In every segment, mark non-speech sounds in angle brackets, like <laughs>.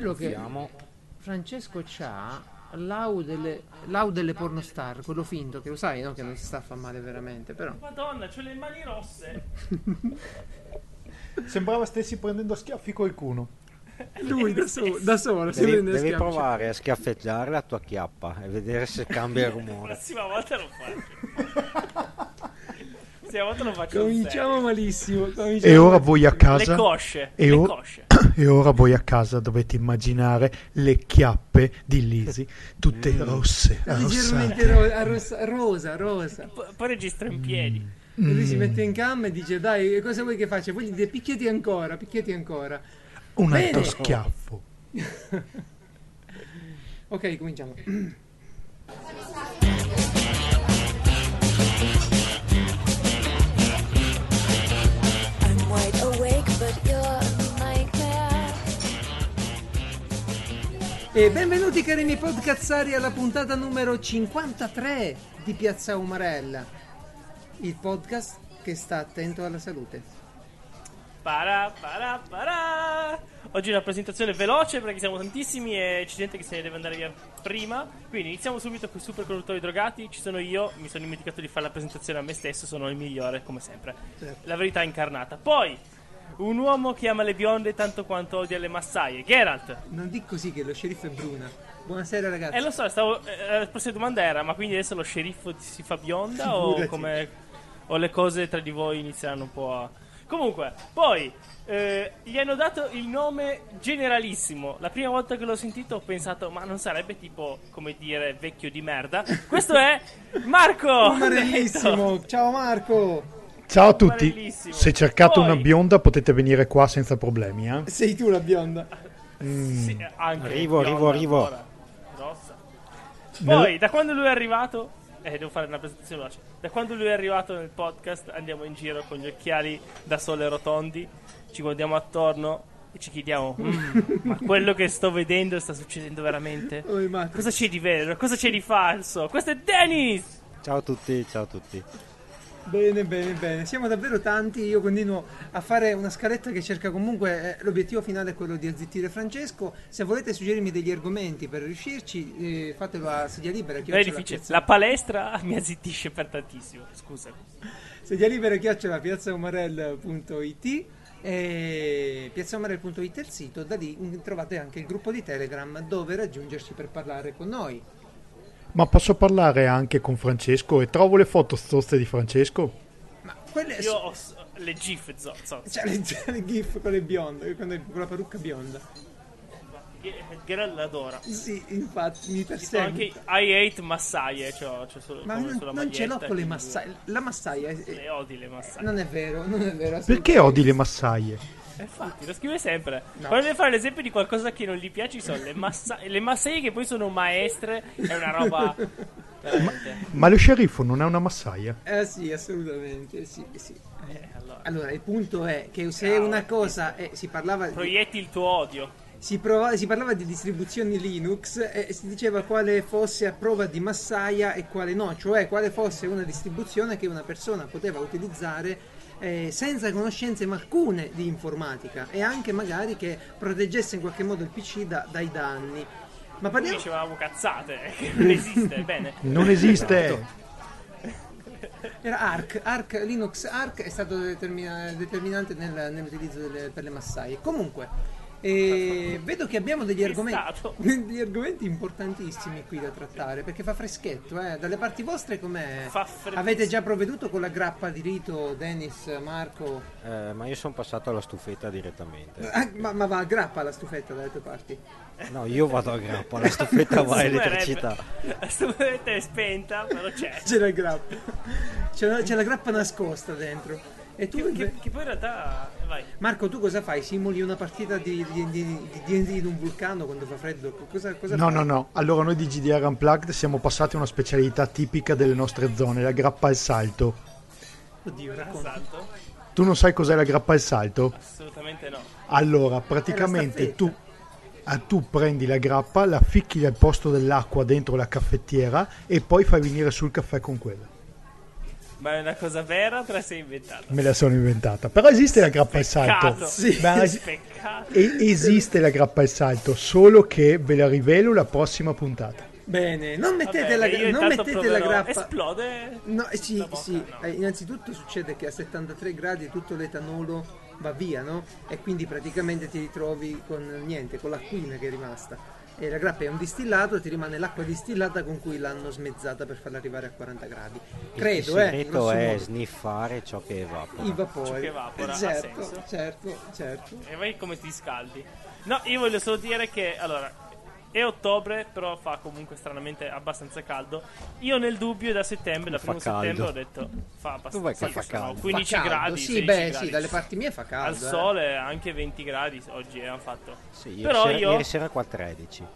bello che. Francesco c'ha l'au delle, l'au delle pornostar, quello finto, che lo sai, no? Che non si sta a fare male veramente, però. Madonna, ho le mani rosse. <laughs> Sembrava stessi prendendo a schiaffi qualcuno. Lui da, so- da solo, si Devi, prende devi schiaffi. provare a schiaffeggiare la tua chiappa e vedere se cambia <laughs> il La rumore. prossima volta lo faccio. La prossima volta lo faccio in Cominciamo serio. malissimo. E cominciamo ora voi a Le casa. cosce. E, le o- cosce. E ora voi a casa dovete immaginare le chiappe di Lisi, tutte rosse, Leggermente ro- rosa, rosa, rosa. Poi, poi registra in piedi. E lui Mm. si mette in cam e dice: Dai, cosa vuoi che faccia? Poi gli dice: Picchiati ancora, picchiati ancora. Un altro Bene. schiaffo. <laughs> Ok, cominciamo. <clears throat> E benvenuti cari miei podcazzari alla puntata numero 53 di Piazza Umarella, il podcast che sta attento alla salute. Para, para, para. Oggi è una presentazione veloce perché siamo tantissimi e c'è gente che se ne deve andare via prima. Quindi iniziamo subito con i super conduttori drogati. Ci sono io, mi sono dimenticato di fare la presentazione a me stesso, sono il migliore come sempre. La verità incarnata. Poi, un uomo che ama le bionde tanto quanto odia le massaie. Geralt. Non dico così che lo sceriffo è Bruna. Buonasera ragazzi. Eh lo so, stavo, eh, la prossima domanda era, ma quindi adesso lo sceriffo si fa bionda o, come, o le cose tra di voi inizieranno un po' a... Comunque, poi, eh, gli hanno dato il nome generalissimo. La prima volta che l'ho sentito ho pensato, ma non sarebbe tipo, come dire, vecchio di merda? Questo è <laughs> Marco! Umarellissimo. Ciao Marco. Ciao a tutti. Bellissimo. Se cercate Poi- una bionda potete venire qua senza problemi. eh. Sei tu la bionda. Sì, anche Arrivo, bionda arrivo, arrivo. Poi, da quando lui è arrivato, eh, devo fare una presentazione veloce. Da quando lui è arrivato nel podcast, andiamo in giro con gli occhiali da sole rotondi, ci guardiamo attorno e ci chiediamo: "Mm, <laughs> ma quello che sto vedendo sta succedendo veramente? Oh. Cosa c'è di vero? Cosa c'è di falso? Questo è Dennis! Ciao a tutti, ciao a tutti. Bene, bene, bene. Siamo davvero tanti. Io continuo a fare una scaletta che cerca comunque. eh, l'obiettivo finale è quello di azzittire Francesco. Se volete suggerirmi degli argomenti per riuscirci, eh, fatelo a sedia libera. È difficile. piazza- La palestra <laughs> mi azzittisce per tantissimo. Scusami. Sedia libera chiocciola piazzaumarell.it e piazzaumarell.it è il sito. Da lì trovate anche il gruppo di Telegram dove raggiungerci per parlare con noi. Ma posso parlare anche con Francesco e trovo le foto stozze di Francesco? Ma quelle Io ho le gif, zo, zo. C'è le, le gif con le bionde, con, le- con la parrucca bionda. Geralt l'adora. Sì, infatti mi sono anche persegue. I hate massaie, c'ho, c'ho solo, Ma come non, sulla non ce l'ho con le massaie. La massaia è- Le odi le massaie. non è vero, non è vero. Perché odi le massaie? Eh, Infatti, lo scrive sempre. No. Quando deve fare l'esempio di qualcosa che non gli piace, ci sono le, massa- le massaie che poi sono maestre. È una roba. <laughs> veramente. Ma lo sceriffo non è una massaia? Eh sì, assolutamente, sì, sì. Eh, allora, Allora, il punto è che se Bravo, una cosa è, si parlava di, proietti il tuo odio. si, prova- si parlava di distribuzioni Linux e si diceva quale fosse a prova di massaia e quale no, cioè quale fosse una distribuzione che una persona poteva utilizzare eh, senza conoscenze alcune di informatica e anche magari che proteggesse in qualche modo il PC da- dai danni. Ma parliamo dicevamo cazzate, eh, <laughs> non esiste. Bene. Non esiste. Era ARC, ARC, Linux ARC è stato determina- determinante nel- nell'utilizzo delle- per le massaie. Comunque, eh, vedo che abbiamo degli argomenti, <laughs> degli argomenti importantissimi qui da trattare perché fa freschetto. Eh. Dalle parti vostre com'è? Avete già provveduto con la grappa di rito, Dennis, Marco? Eh, ma io sono passato alla stufetta direttamente. <laughs> Ah, ma, ma va a grappa la stufetta dalle tue parti? No, io vado a grappa, la stufetta va a <laughs> elettricità. La stupidità è spenta, però c'è. C'è la grappa, c'è, la- c'è la grappa nascosta dentro. E tu Che, che- che poi in realtà. Vai. Marco, tu cosa fai? Simuli una partita di di- di- di- di- in un vulcano quando fa freddo? Cosa, cosa No, fai? no, no. Allora noi di GDR Unplugged siamo passati a una specialità tipica delle nostre zone, la grappa al salto. Oddio, racconta. Salto? Tu non sai cos'è la grappa al salto? Assolutamente no. Allora, praticamente tu, ah, tu prendi la grappa, la ficchi al posto dell'acqua dentro la caffettiera e poi fai venire sul caffè con quella. Ma è una cosa vera o te la sei inventata? Me la sono inventata. Però esiste la grappa al salto. Sì. Ma es- Peccato. e- esiste la grappa al salto, solo che ve la rivelo la prossima puntata. Bene, non mettete, Vabbè, la, non mettete la grappa. Esplode? No, eh, sì, bocca? sì. No. Eh, innanzitutto succede che a 73 gradi tutto l'etanolo va via, no? E quindi praticamente ti ritrovi con niente, con l'acquina che è rimasta. E la grappa è un distillato e ti rimane l'acqua distillata con cui l'hanno smezzata per farla arrivare a 40 gradi. Credo, il eh. segreto grosso è modo. sniffare ciò che evapora. i vapori. Ciò che evapora, ha certo, senso. certo, certo. E vai come ti scaldi. No, io voglio solo dire che allora è ottobre, però fa comunque stranamente abbastanza caldo. Io nel dubbio da settembre, da primo caldo. settembre ho detto fa Dov'è che abbastanza fa caldo? 15 Fa caldo, gradi, Sì, 16 beh, gradi. sì, dalle parti mie fa Al caldo. eh. sole anche 20 gradi oggi hanno fatto. Sì, ieri, Però sera, io ieri sera qua 13.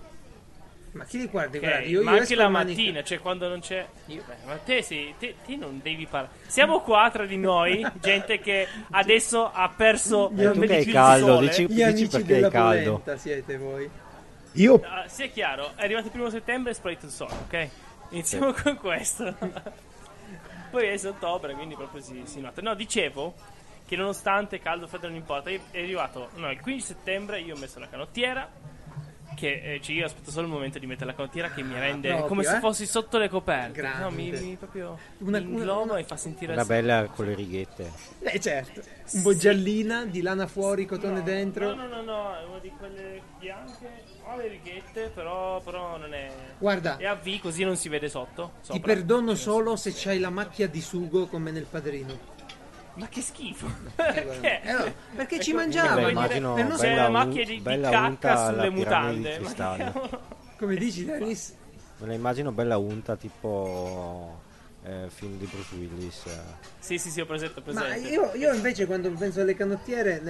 Ma chi li guardi? Ok, guardi, io, ma io anche la manica- mattina, cioè quando non c'è. Beh, ma te, sì, te, te non devi parlare. Siamo qua tra di noi, <laughs> gente che adesso ha perso Io- che hai di caldo, dici- Gli amici perché è caldo. siete voi. Io Ah, sia chiaro, è arrivato il primo settembre e è sparito il sole, ok? Iniziamo con questo. <laughs> Poi è ottobre, quindi proprio si, si nota. No, dicevo che nonostante caldo, freddo, non importa, è arrivato, no, il 15 settembre io ho messo la canottiera, che eh, cioè, io aspetto solo il momento di mettere la canottiera che mi rende proprio, come eh? se fossi sotto le coperte. Grande. No, mi, mi proprio Una- mi una- e fa sentire Una bella con le righette. Eh certo, un po' giallina, di lana fuori, cotone No, dentro. No, no, no, no, è una di quelle bianche. Ho le righette, però, però non è. Guarda, È a V così non si vede sotto. ti sopra. perdono solo se c'hai la macchia di sugo come nel padrino. Ma che schifo! Eh, <laughs> Perché? eh, no, perché ci Ecco, dire- immagino per non bella macchia di, di bella cacca sulle di mutande. Che- Come dici, Dennis? Me la immagino bella unta tipo eh, film di Bruce Willis. eh. sì, sì, sì, ho presente, ho Ma presente. io, io invece quando penso alle canottiere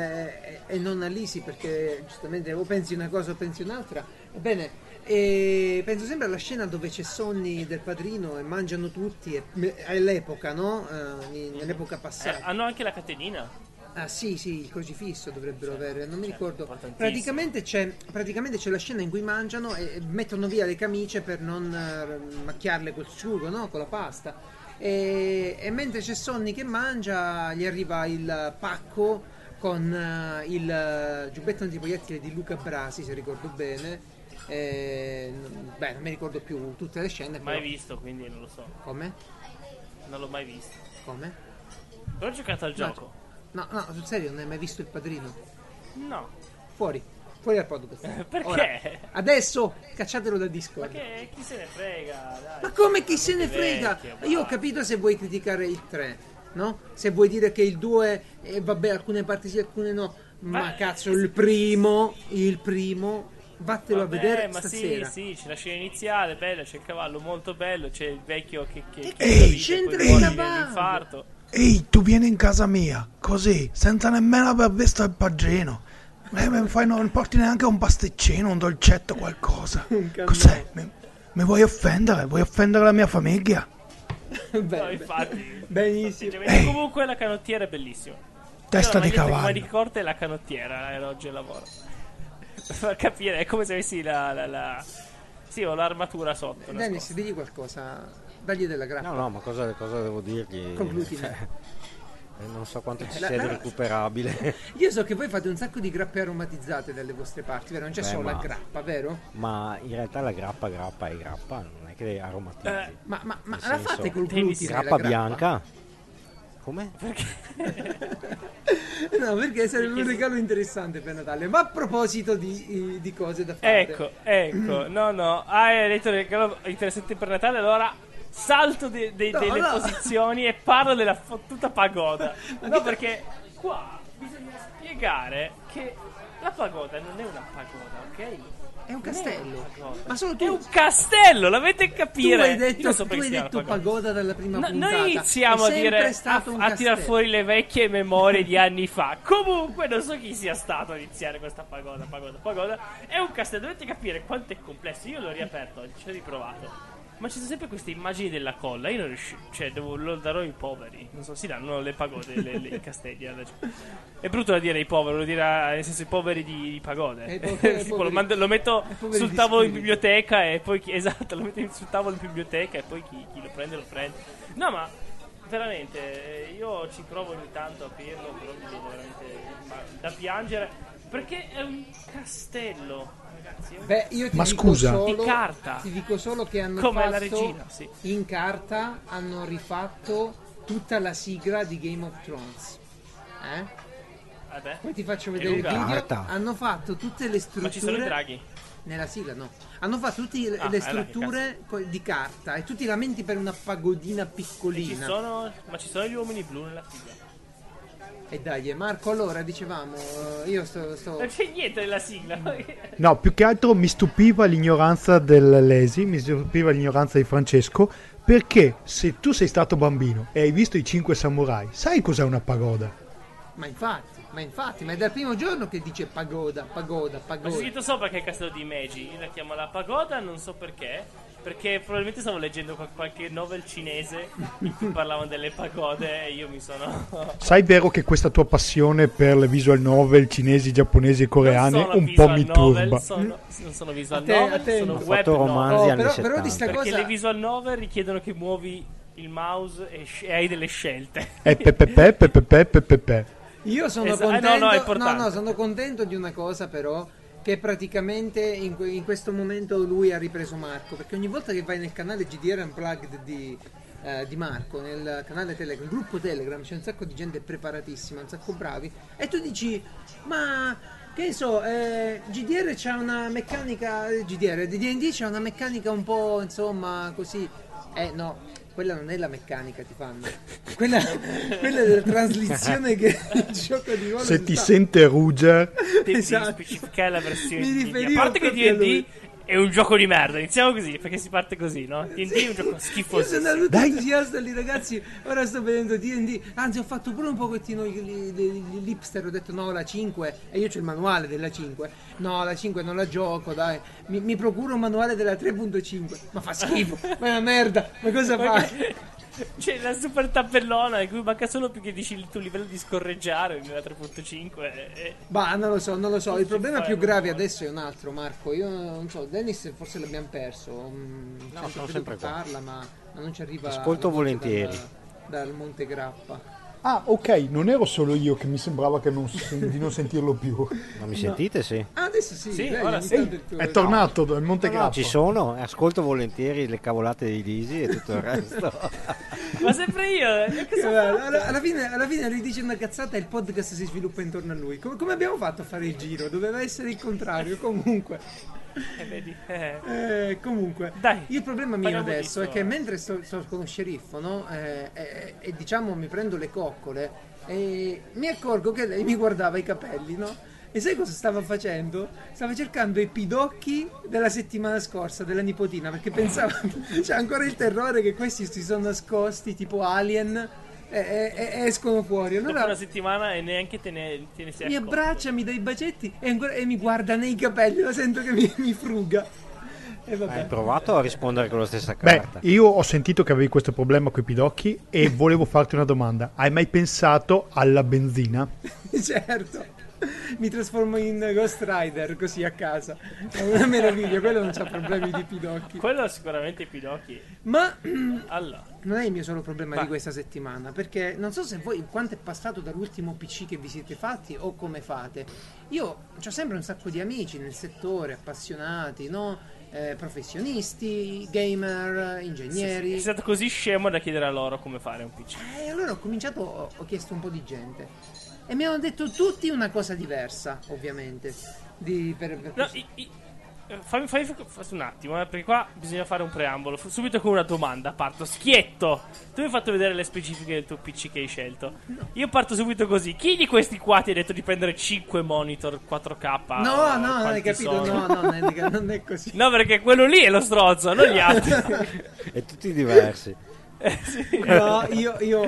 eh, e non a Lisi perché giustamente o pensi una cosa o pensi un'altra, ebbene, e penso sempre alla scena dove c'è Sonny del padrino e mangiano tutti, e, all'epoca, no? Eh, nell'epoca Eh, passata. hanno anche la catenina. Ah sì, sì, il crocifisso dovrebbero avere, non mi ricordo. Praticamente c'è, praticamente c'è la scena in cui mangiano e mettono via le camicie per non eh, macchiarle col sugo, no? Con la pasta. E, e mentre c'è Sonny che mangia, gli arriva il pacco con eh, il eh, giubbetto antiproiettile di Luca Brasi, se ricordo bene. E, beh, non mi ricordo più tutte le scene. Mai però- visto, quindi non lo so. Come? Non l'ho mai visto. Come? Però ho giocato al gioco. No, no, sul serio, non hai mai visto il padrino? No. Fuori, fuori dal podcast. Perché? Ora, adesso cacciatelo da Discord. Ma che chi se ne frega, dai. Ma come chi se ne frega? Vecchio, Io ho capito se vuoi criticare il 3, no? Se vuoi dire che il 2, eh, vabbè, alcune parti sì, alcune no. Ma, Ma- cazzo, il primo, il primo, vattelo Vabbè, a vedere ma stasera. sì, sì, c'è la scena iniziale, bella, c'è il cavallo molto bello, c'è il vecchio che, che, che Ehi, c'entra il cavallo. Ehi, tu vieni in casa mia, così, senza nemmeno aver visto il pagino. Eh, mi fai- non porti neanche un pasticcino, un dolcetto, qualcosa. <laughs> Cos'è? Mi, mi vuoi offendere? Vuoi offendere la mia famiglia? Beh, No, infatti. benissimo. Cioè, Ehi. Comunque la canottiera è bellissima. Testa di cavallo. manica corta e la canottiera era oggi lavoro. <laughs> Per far capire, è come se avessi la, la, la- Sì, ho l'armatura sotto. Dennis, digli qualcosa, dagli della grappa. No, no, ma cosa, cosa devo dirgli? Concludine. Eh, non so quanto ci La- sia la- di recuperabile. <laughs> Io so che voi fate un sacco di grappe aromatizzate dalle vostre parti, vero? Non c'è Beh, solo la ma- grappa, vero? ma in realtà la grappa, grappa è grappa, non è che aromatizzi. Eh, Ma, ma, ma la fate col glutine la grappa bianca? Come? <laughs> No, perché sarebbe un regalo interessante per Natale. Ma a proposito di, di cose da fare. Ecco, ecco, <clears throat> no, no. Ah, hai detto regalo interessante per Natale, allora salto de- de- No, delle no. posizioni e parlo della fottuta pagoda. <laughs> No, perché qua bisogna spiegare che la pagoda non è una pagoda, ok? È un è castello. pagoda. Ma solo È tu. un castello, l'avete Tu capire? hai detto, so tu hai detto pagoda dalla prima No, puntata. noi iniziamo È a dire a, a tirar fuori le vecchie memorie di <laughs> anni fa. Comunque, non so chi sia stato a iniziare questa pagoda. Pagoda, pagoda. È un castello, dovete capire quanto è complesso. Io l'ho riaperto, ci ho riprovato. Ma ci sono sempre queste immagini della colla. Io non riuscito, cioè, devo, lo darò ai poveri. Non so, si danno le pagode, le, le- i castelli. alla. È brutto da dire ai poveri, lo dirà nel senso i poveri di, di pagode. Eh, <laughs> poveri- Tipo, lo, poveri- mando- lo metto sul tavolo in biblioteca e poi chi, <laughs> esatto, lo metto sul tavolo in biblioteca e poi chi, chi lo prende lo prende. No, ma veramente, eh, io ci provo ogni tanto a aprirlo, però mi viene veramente da piangere. Perché è un castello, Beh, io ti Ma dico scusa. solo, Di carta. Ti dico solo che hanno Come fatto la regina, sì. in carta hanno rifatto tutta la sigla di Game of Thrones. Eh? Vabbè. Poi ti faccio vedere il video. Carta. Hanno fatto tutte le strutture Ma ci sono i draghi. nella sigla, no. Hanno fatto tutte le, Ah, le eh, là, che strutture co- di carta e tu ti lamenti per una pagodina E ci piccolina. sono, ma ci sono gli uomini blu nella sigla. E dai, Marco, allora dicevamo, eh, io sto, sto- Non c'è niente nella sigla. <laughs> No, più che altro mi stupiva l'ignoranza del Lesi, mi stupiva l'ignoranza di Francesco, perché se tu sei stato bambino e hai visto i cinque samurai, sai cos'è una pagoda? Ma infatti, ma infatti, ma è dal primo giorno che dice pagoda, pagoda, pagoda. scritto sopra che è il castello di Meiji. Io la chiamo la pagoda, non so perché. Perché probabilmente stavo leggendo qual- qualche novel cinese in cui parlavano delle pagode e io mi sono. <laughs> Sai vero che questa tua passione per le visual novel cinesi, giapponesi e coreane un po' mi novel, turba? Sono, non sono visual te- novel, te sono no. web Fatto novel. romanzi Oh, anni però, però di 70. sta Perché cosa le visual novel richiedono che muovi il mouse e, sc- e hai delle scelte. È pepepe, pepepe, pepepe. Io sono Esa- eh, no, contento. no, no, no, sono contento di una cosa, però. Che praticamente in, in questo momento lui ha ripreso Marco. Perché ogni volta che vai nel canale GDR Unplugged di, eh, di Marco, nel canale Telegram, gruppo Telegram, c'è un sacco di gente preparatissima, un sacco bravi. E tu dici, ma che so, eh, GDR c'ha una meccanica. GDR, di DD c'ha una meccanica un po' insomma così. Eh no, quella non è la meccanica, ti fanno. <laughs> Quella, quella è la traslizione che il gioco di ruolo Se ti sta- sente Ruger, Devi <laughs> Esatto. specificare la versione Mi A parte che D&D lui. È un gioco di merda. Iniziamo così, perché si parte così, no? D&D è un gioco Io schifoso. sono tutto Dai. entusiasta lì ragazzi, ora sto vedendo D&D, anzi ho fatto pure un pochettino gli- l'hipster, ho detto no la 5 e io c'ho il manuale della 5, no la 5 non la gioco dai, mi, mi procuro un manuale della 3.5, ma fa schifo, ma è una merda, ma cosa fai? <laughs> C'è la super tabellona in cui manca solo più che dici il tuo livello di scorreggiare nella 3.5 e, Bah, non lo so, non lo so. Il problema più grave manuale. adesso è un altro, Marco. Io non so, Dennis forse l'abbiamo perso. Mm, No, sento sono sempre qua. parla, ma, ma non ci arriva. Ascolto volentieri. Dal, dal Monte Grappa. Ah, ok, non ero solo io che mi sembrava che non sen- di non sentirlo più. <laughs> Ma mi sentite? Sì. Ah, adesso sì, Sì, ora sì. tuo- È tornato dal Monte No, Grappa. ci sono, e ascolto volentieri le cavolate di Lisi e tutto il <laughs> resto. Ma sempre io. eh, cosa fa? Alla, alla fine, alla fine lui dice una cazzata e il podcast si sviluppa intorno a lui. Come, come abbiamo fatto a fare il giro? Doveva essere il contrario. Comunque, Eh, eh. eh, comunque. Dai, il problema mio adesso è che mentre sto, sto con lo sceriffo, no? Eh, eh, e diciamo mi prendo le coccole e mi accorgo che lei mi guardava i capelli, no? E sai cosa stava facendo? Stava cercando i pidocchi della settimana scorsa della nipotina perché pensava <laughs> c'è ancora il terrore che questi si sono nascosti tipo alien e, e- e escono fuori. Dopo Allora una settimana e neanche te ne, te ne sei mi accorto. abbraccia, mi dà i bacetti e, ancora- e mi guarda nei capelli, lo sento che mi, mi fruga. E vabbè. Hai provato a rispondere con la stessa Beh, carta? io ho sentito che avevi questo problema con i pidocchi e volevo farti una domanda. Hai mai pensato alla benzina? <laughs> certo. <laughs> Mi trasformo in Ghost Rider così a casa. È una meraviglia, quello non c'ha problemi di pidocchi. Quello sicuramente i pidocchi. Ma Allora, non è il mio solo problema Va. di questa settimana, perché non so se voi quanto è passato dall'ultimo PC che vi siete fatti o come fate. Io ho sempre un sacco di amici nel settore, appassionati, no? Eh, professionisti, gamer, ingegneri. sei stato così scemo da chiedere a loro come fare un PC. E allora ho cominciato, ho, ho chiesto un po' di gente. E mi hanno detto tutti una cosa diversa, ovviamente. Di, per, per- No, i- i- eh, fammi, fammi f- un attimo, eh, perché qua bisogna fare un preambolo. Subito con una domanda. Parto. Schietto, tu mi hai fatto vedere le specifiche del tuo PC che hai scelto. Io parto subito così. Chi di questi qua ti ha detto di prendere 5 monitor 4K? No, no, non hai capito, sono? no, no, non è, non è <laughs> così. No, perché quello lì è lo strozzo, non gli altri. <laughs> E tutti diversi. Eh, sì. <laughs> No, io, io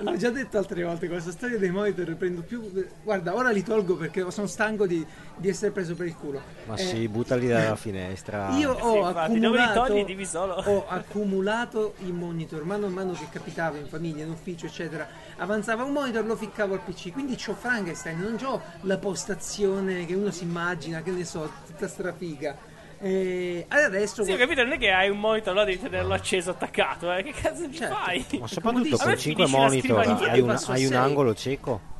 l'ho già detto altre volte, questa storia dei monitor prendo più... Guarda, ora li tolgo perché sono stanco di, di essere preso per il culo. Ma Eh, sì, buttali dalla finestra. Io Sì, ho infatti, dove li accumulato, togli, ho accumulato i monitor mano a mano che capitava in famiglia, in ufficio, eccetera. Avanzava un monitor, lo ficcavo al PC. Quindi c'ho Frankenstein, non c'ho la postazione che uno si immagina, che ne so, tutta strafiga. E adesso Sì, ho capito, non è che hai un monitor, allora devi tenerlo acceso, attaccato, eh. Che cazzo ci Certo. fai? Ma soprattutto con me 5 finisce la monitor hai un, hai un angolo cieco.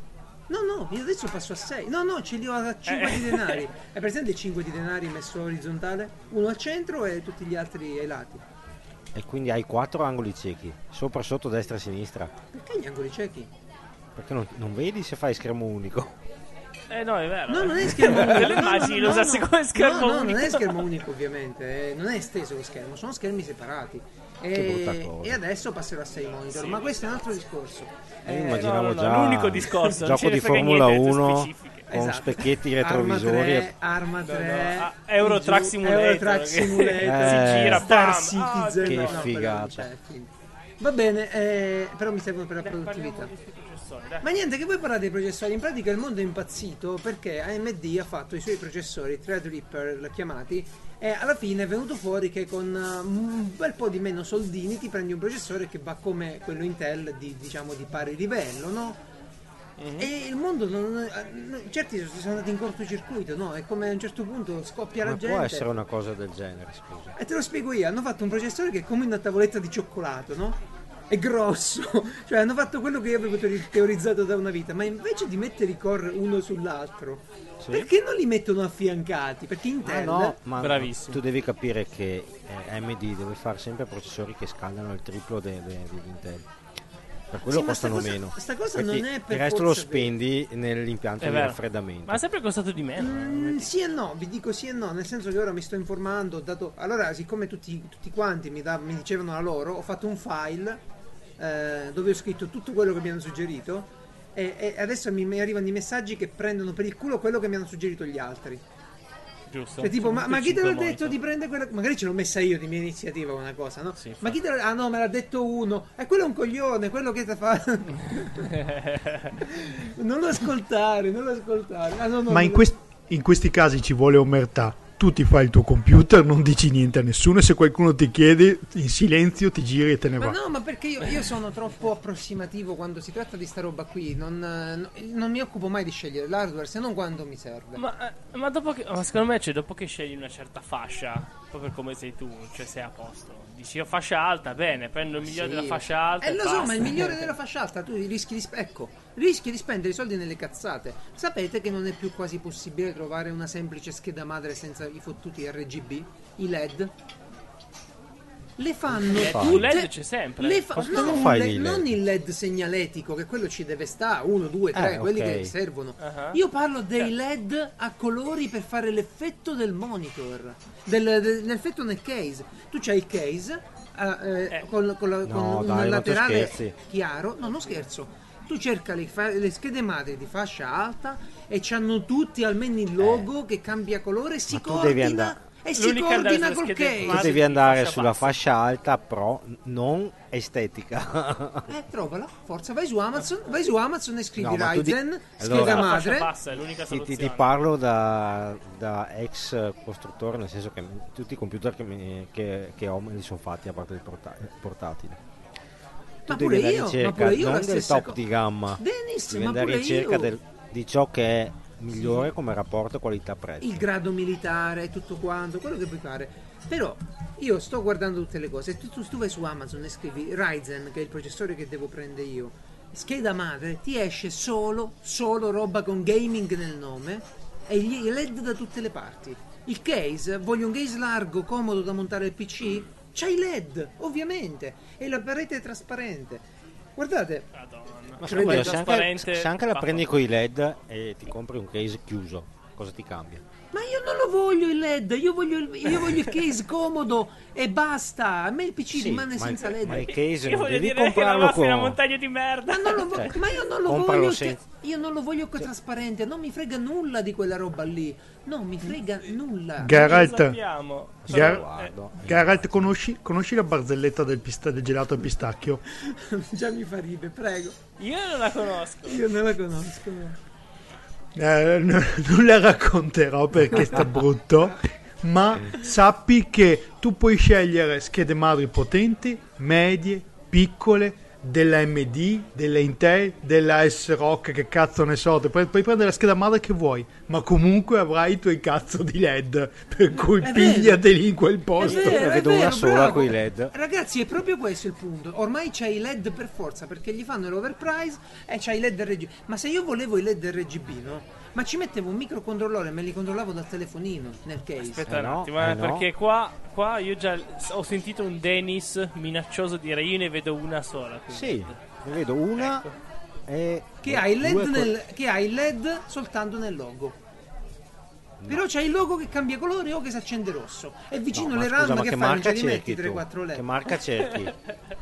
No, no, io adesso passo a 6. No, no, ce li ho a 5 Eh. di denari. Hai presente 5 di denari messo orizzontale? Uno al centro e tutti gli altri ai lati. E quindi hai 4 angoli ciechi, sopra, sotto, destra e sinistra. Perché gli angoli ciechi? Perché non, non vedi se fai schermo unico? Eh no, è vero. No, eh. non è schermo unico. No, immagini no, lo no, usassi no. come schermo no, no, unico? non è schermo unico ovviamente, eh, non è esteso lo schermo, sono schermi separati. E, brutta cosa. e adesso passerò a 6 monitor, ma questo è un altro discorso. Io Eh, immaginavo no, no, già l'unico discorso, gioco di Formula niente delle 1 specifiche. con esatto. specchietti Arma retrovisori. 3, Arma 3, ah, Euro Truck giù- Simulator, Euro Truck che- Simulator, Eh, si gira, Star bam, Citizen, che no, figata. Va bene, eh, però mi servono per la produttività. Ma niente, che voi parlate dei processori? In pratica il mondo è impazzito perché AMD ha fatto i suoi processori Threadripper chiamati e alla fine è venuto fuori che con uh, un bel po' di meno soldini ti prendi un processore che va come quello Intel di, diciamo, di pari livello, no? E il mondo non, eh, certi sono andati in cortocircuito, no? È come a un certo punto scoppia la Ma gente. può essere una cosa del genere, scusa. E te lo spiego io, hanno fatto un processore che è come una tavoletta di cioccolato, no? È grosso, <laughs> cioè hanno fatto quello che io avevo teori- teorizzato da una vita, ma invece di mettere i core uno sull'altro, Sì. perché non li mettono affiancati? Perché Ah Intel no, ma Bravissimo. tu devi capire che eh, AMD deve fare sempre processori che scaldano il triplo de- de- dell'Intel. Per quello Sì, costano cosa- meno. sta cosa Perché non è per il resto lo spendi nell'impianto È di raffreddamento. Ma è sempre costato di meno. Mm, eh. sì e no, vi dico sì e no, nel senso che ora mi sto informando, ho dato... allora siccome tutti, tutti quanti mi, da- mi dicevano la loro, ho fatto un file eh, dove ho scritto tutto quello che mi hanno suggerito e, e adesso mi, mi arrivano i messaggi che prendono per il culo quello che mi hanno suggerito gli altri. Giusto. Cioè, tipo, ma, ma chi te l'ha detto di prendere quella. Magari ce l'ho messa io di mia iniziativa una cosa, no? Sì, ma chi te l'ha. Ah no, me l'ha detto uno. E quello è un coglione, quello che ti fa. <laughs> non lo ascoltare, non lo ascoltare. Ah, no, no, Ma in, lo- quest- in questi casi ci vuole omertà. Tu ti fai il tuo computer, non dici niente a nessuno e se qualcuno ti chiede, in silenzio ti giri e te ne Ma va. no, ma perché io, io sono troppo approssimativo quando si tratta di sta roba qui. Non, no- non mi occupo mai di scegliere l'hardware se non quando mi serve. Ma, eh, ma dopo che, ma secondo me, cioè, dopo che scegli una certa fascia, proprio come sei tu, cioè sei a posto. Dici io fascia alta, bene, prendo il migliore Sì. della fascia alta. Eh e lo so, basta. ma il migliore <laughs> della fascia alta tu rischi di, sp- ecco, rischi di spendere i soldi nelle cazzate. Sapete che non è più quasi possibile trovare una semplice scheda madre senza i fottuti RGB, i LED? Le fanno LED, tutte. un LED c'è sempre. Le fa- no, un fai LED- non il LED segnaletico, che quello ci deve stare, uno, due, tre, Eh, quelli ok. che servono. Ah. Io parlo dei LED a colori per fare l'effetto del monitor, del- del- l'effetto nel case. Tu c'hai il case ah, eh, Eh. con, con la- No, con un dai, tu laterale chiaro. No, non scherzo. Tu cerca le, fa- le schede madri di fascia alta e c'hanno tutti almeno il logo che cambia colore e si Ma coordina. E si coordina col case. Tu devi di andare fascia sulla fascia alta, però non estetica. <laughs> Eh, trovala, forza, vai su Amazon, vai su Amazon e scrivi No, di- Ryzen, scheda Allora- madre. bassa è l'unica Ti, ti- ti parlo da, da ex costruttore, nel senso che tutti i computer che, mi- che- che ho me li sono fatti a parte il porta- portatile. Tu Ma devi andare io, in cerca ma pure io non del top co- di gamma, Benissimo, devi ma andare in cerca del- di ciò che è migliore come rapporto qualità-prezzo. il grado militare tutto quanto, quello che puoi fare. Però io sto guardando tutte le cose. Tu, tu, tu vai su Amazon e scrivi Ryzen, che è il processore che devo prendere io. Scheda madre, ti esce solo, solo roba con gaming nel nome e gli LED da tutte le parti. Il case, voglio un case largo, comodo da montare il PC? C'hai LED, ovviamente, e la parete è trasparente. Guardate, Madonna. Ma scusa, se anche, se anche la prendi con i LED e ti compri un case chiuso, cosa ti cambia? Ma io non voglio il LED, io voglio il, io <laughs> voglio il case comodo e basta. A me il PC Sì, rimane ma senza il- LED. ma il case Io non voglio devi dire che la è una montagna di merda. Ma, non lo <laughs> vo- Cioè, ma io non lo voglio. senza- Io non lo voglio co- trasparente. Non mi frega nulla di quella roba lì. Non mi frega nulla. Geralt. Gar- Guardo. Geralt, conosci, conosci la barzelletta del, pista- del gelato al pistacchio? <laughs> Già mi fa prego. Io non la conosco. Io non la conosco. Eh, n- <laughs> non la racconterò perché sta brutto. Ma sappi che tu puoi scegliere schede madri potenti, medie, piccole, della MD, della Intel, della S-Rock, che cazzo ne so, puoi, puoi prendere la scheda madre che vuoi, ma comunque avrai i tuoi cazzo di LED, per cui È vero. pigliateli in quel posto. È vero, vedo una sola bravo. coi LED. Ragazzi, è proprio questo il punto. Ormai c'hai i LED per forza perché gli fanno l'overprice e c'hai i LED RGB. Ma se io volevo i LED RGB, no? Ma ci mettevo un microcontrollore e me li controllavo dal telefonino nel case. Aspetta Eh un no, attimo, eh, eh no. perché qua, qua io già ho sentito un Dennis minaccioso dire io ne vedo una sola. quindi. Sì, ne vedo una Ecco. e Che ha, il LED due co- nel- che ha il LED soltanto nel logo. Però c'è il logo che cambia colore o che si accende rosso. E vicino No, ma le scusa, RAM ma che che fanno? Ce li metti cerchi tu? 3-4 LED. Che marca cerchi? <laughs>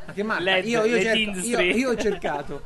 Ma che marca? LED, io, io, LED cerco- io- io ho cercato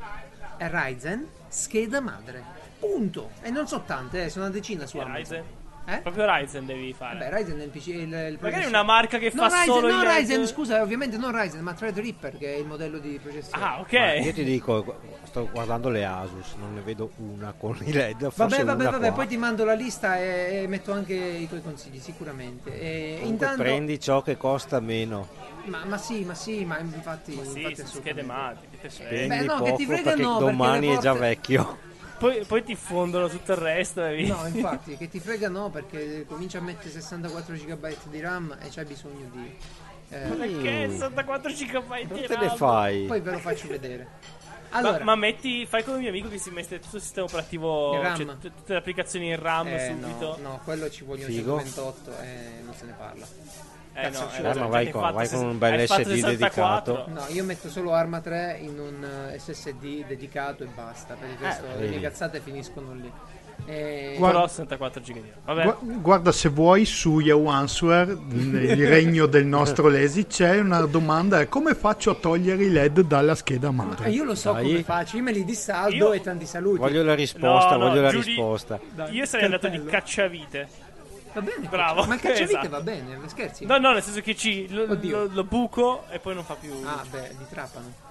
è Ryzen scheda madre. Punto. E non so tante, eh, sono una decina su Che Amazon. Ryzen? Eh? Proprio Ryzen devi fare. Vabbè, Ryzen è il PC. Il, il Magari una marca che No, fa Ryzen, solo no, i LED. Ryzen, scusa, ovviamente non Ryzen, ma Threadripper che è il modello di processore. Ah, ok. Ma io ti dico, sto guardando le Asus, non ne vedo una con i LED. Forse Vabbè, vabbè, una vabbè, qua. poi ti mando la lista e, e metto anche i tuoi consigli, sicuramente. E Comunque intanto, prendi ciò che costa meno. ma, ma sì, ma sì, ma infatti. Sì, infatti sì, assolutamente. schede che. Spendi Beh, no, che poco ti frega perché no, perché domani le è già vecchio. Poi, poi ti fondono tutto il resto e via. No, infatti, che ti frega no, perché comincia a mettere 64 GB di RAM e c'hai bisogno di. eh, Perché Mm. 64 GB di te ne RAM? fai. poi ve lo faccio vedere. Ma- Allora, ma, metti, fai come il mio amico che si mette tutto il sistema operativo, RAM. cioè tutte le applicazioni in RAM eh, subito. no, no, quello ci vogliono Figo. 128 e non se ne parla. Eh, Cazzo, no, eh, vai con- vai con un bel SD 64. dedicato. No, io metto solo Arma 3 in un eh, SSD dedicato e basta. Per il resto le cazzate finiscono lì. E- Guarda- Però 64 GB di RAM. Vabbè, Gua- Guarda, se vuoi su Yahoo Answer, il regno del nostro <laughs> Lesi, c'è una domanda: è come faccio a togliere i LED dalla scheda Ma madre? io lo so Dai. come faccio, io me li dissaldo Io- e tanti saluti. Voglio la risposta, No, no, voglio la risposta. Dai, io sarei andato di cartello. cacciavite. Va bene, Bravo, Ma il cacciavite esatto. va bene, scherzi? No, no, nel senso che ci lo, lo- lo buco e poi non fa più. Ah, beh, di trapano.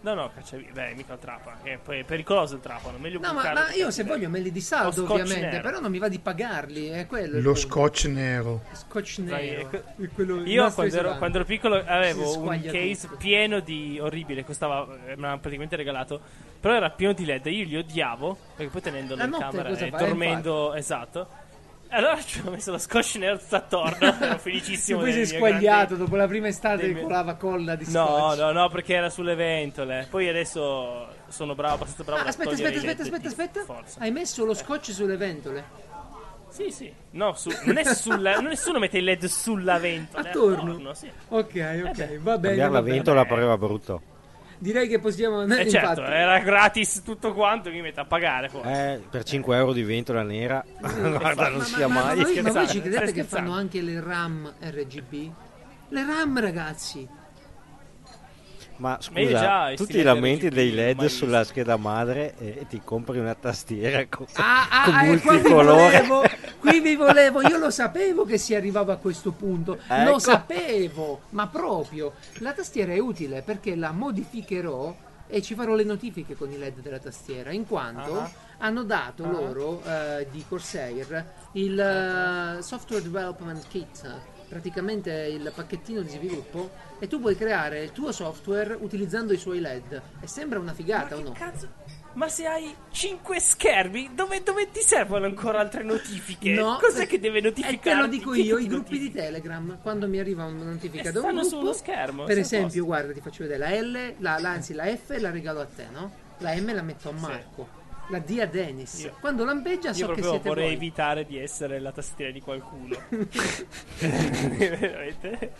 No, no, cacciavite. Beh, mica il trapano. Che poi è pericoloso il trapano. Meglio No, ma, ma io se voglio me li dissaldo ovviamente, nero. però non mi va di pagarli, è quello Lo scotch nero. Scotch Dai, nero. il Io quando ero, quando ero piccolo avevo un case tutto. pieno di orribile, costava, eh, me l'hanno praticamente regalato, però era pieno di LED, io li odiavo, perché poi tenendolo La in camera e dormendo, esatto. E allora ci ho messo lo scotch nero tutto attorno, <laughs> ero E felicissimo. poi sei del mio squagliato grande- dopo la prima estate dei con la colla di No, scotch. no, no, perché era sulle ventole. Poi adesso sono bravo, abbastanza bravo Ah, a aspetta, aspetta, aspetta, aspetta, aspetta. forza. Hai messo lo scotch sulle ventole? Sì, sì. No, su- non è sulla, nessuno mette il LED sulla ventola. è Attorno? sì. Ok, ok, beh. va bene. Cambiare la ventola pareva brutto. Direi che possiamo. E infatti, certo, era gratis tutto quanto, mi metto a pagare. Eh, per 5 euro di ventola nera, <laughs> guarda, non ma, sia ma- ma mai. voi, ma voi ci credete che fanno anche le RAM RGB? Le RAM, ragazzi. Ma scusa, tu ti lamenti dei LED sulla scheda madre e ti compri una tastiera con, Ah, ah, con ah, e qua vi multicolore. volevo, qui vi volevo, io lo sapevo che si arrivava a questo punto, Ecco. lo sapevo, ma proprio. La tastiera è utile perché la modificherò e ci farò le notifiche con i LED della tastiera, in quanto Ah. hanno dato Ah. loro eh, di Corsair il eh, Software Development Kit, praticamente il pacchettino di sviluppo, e tu puoi creare il tuo software utilizzando i suoi LED. E sembra una figata o Ma no? che cazzo? Ma se hai 5 schermi, dove, dove ti servono ancora altre notifiche? Cos'è che deve notificare? E te lo dico io, i gruppi di Telegram, quando mi arriva una notifica da un stanno gruppo, sullo schermo, per esempio, posto. guarda, ti faccio vedere la L, la, la- anzi la F la regalo a te, no? La M la metto a Sì. La D a Dennis. Io- Quando lampeggia Io so che proprio siete vorrei voi. evitare di essere la tastiera di qualcuno. <laughs> Veramente.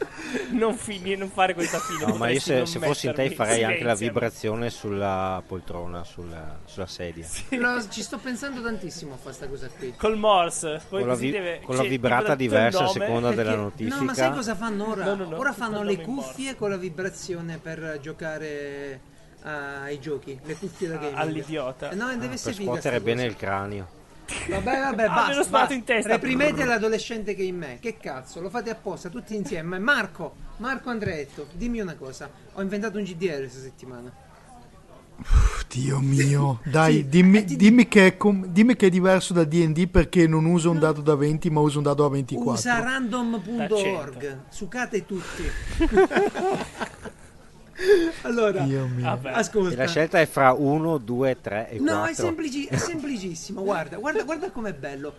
Non, fini- non fare questa fine. No, ma io se, non se fossi in te farei anche la vibrazione sulla poltrona, sulla, sulla sedia. Lo- ci sto pensando tantissimo a fare questa cosa qui. Col Morse. Poi Con la, vi- deve, con la vibrata diversa a seconda della Perché- notifica. No, ma sai cosa fanno ora? No, no, no, ora fanno le cuffie con la vibrazione per giocare ai giochi, le cuffie da Ah, gaming. all'idiota. Eh, No, deve per essere figa scuotere bene cosa. il cranio. Vabbè, vabbè, <laughs> Ah, basta. basta. in testa. Reprimete l'adolescente che è in me. Che cazzo, lo fate apposta tutti insieme. Marco, Marco Andretto, dimmi una cosa. Ho inventato un GDR questa settimana. Dio mio, <laughs> dai, Sì, dimmi, eh, ti- dimmi che è com- dimmi che è diverso da DD perché non uso un dado da 20 ma uso un dado da 24. Usa random.org. 100. Sucate tutti. <laughs> <laughs> Allora, ascolta. la scelta è fra 1, 2, 3 e 4. No, è, semplici- è semplicissimo. Guarda, guarda, guarda com'è bello.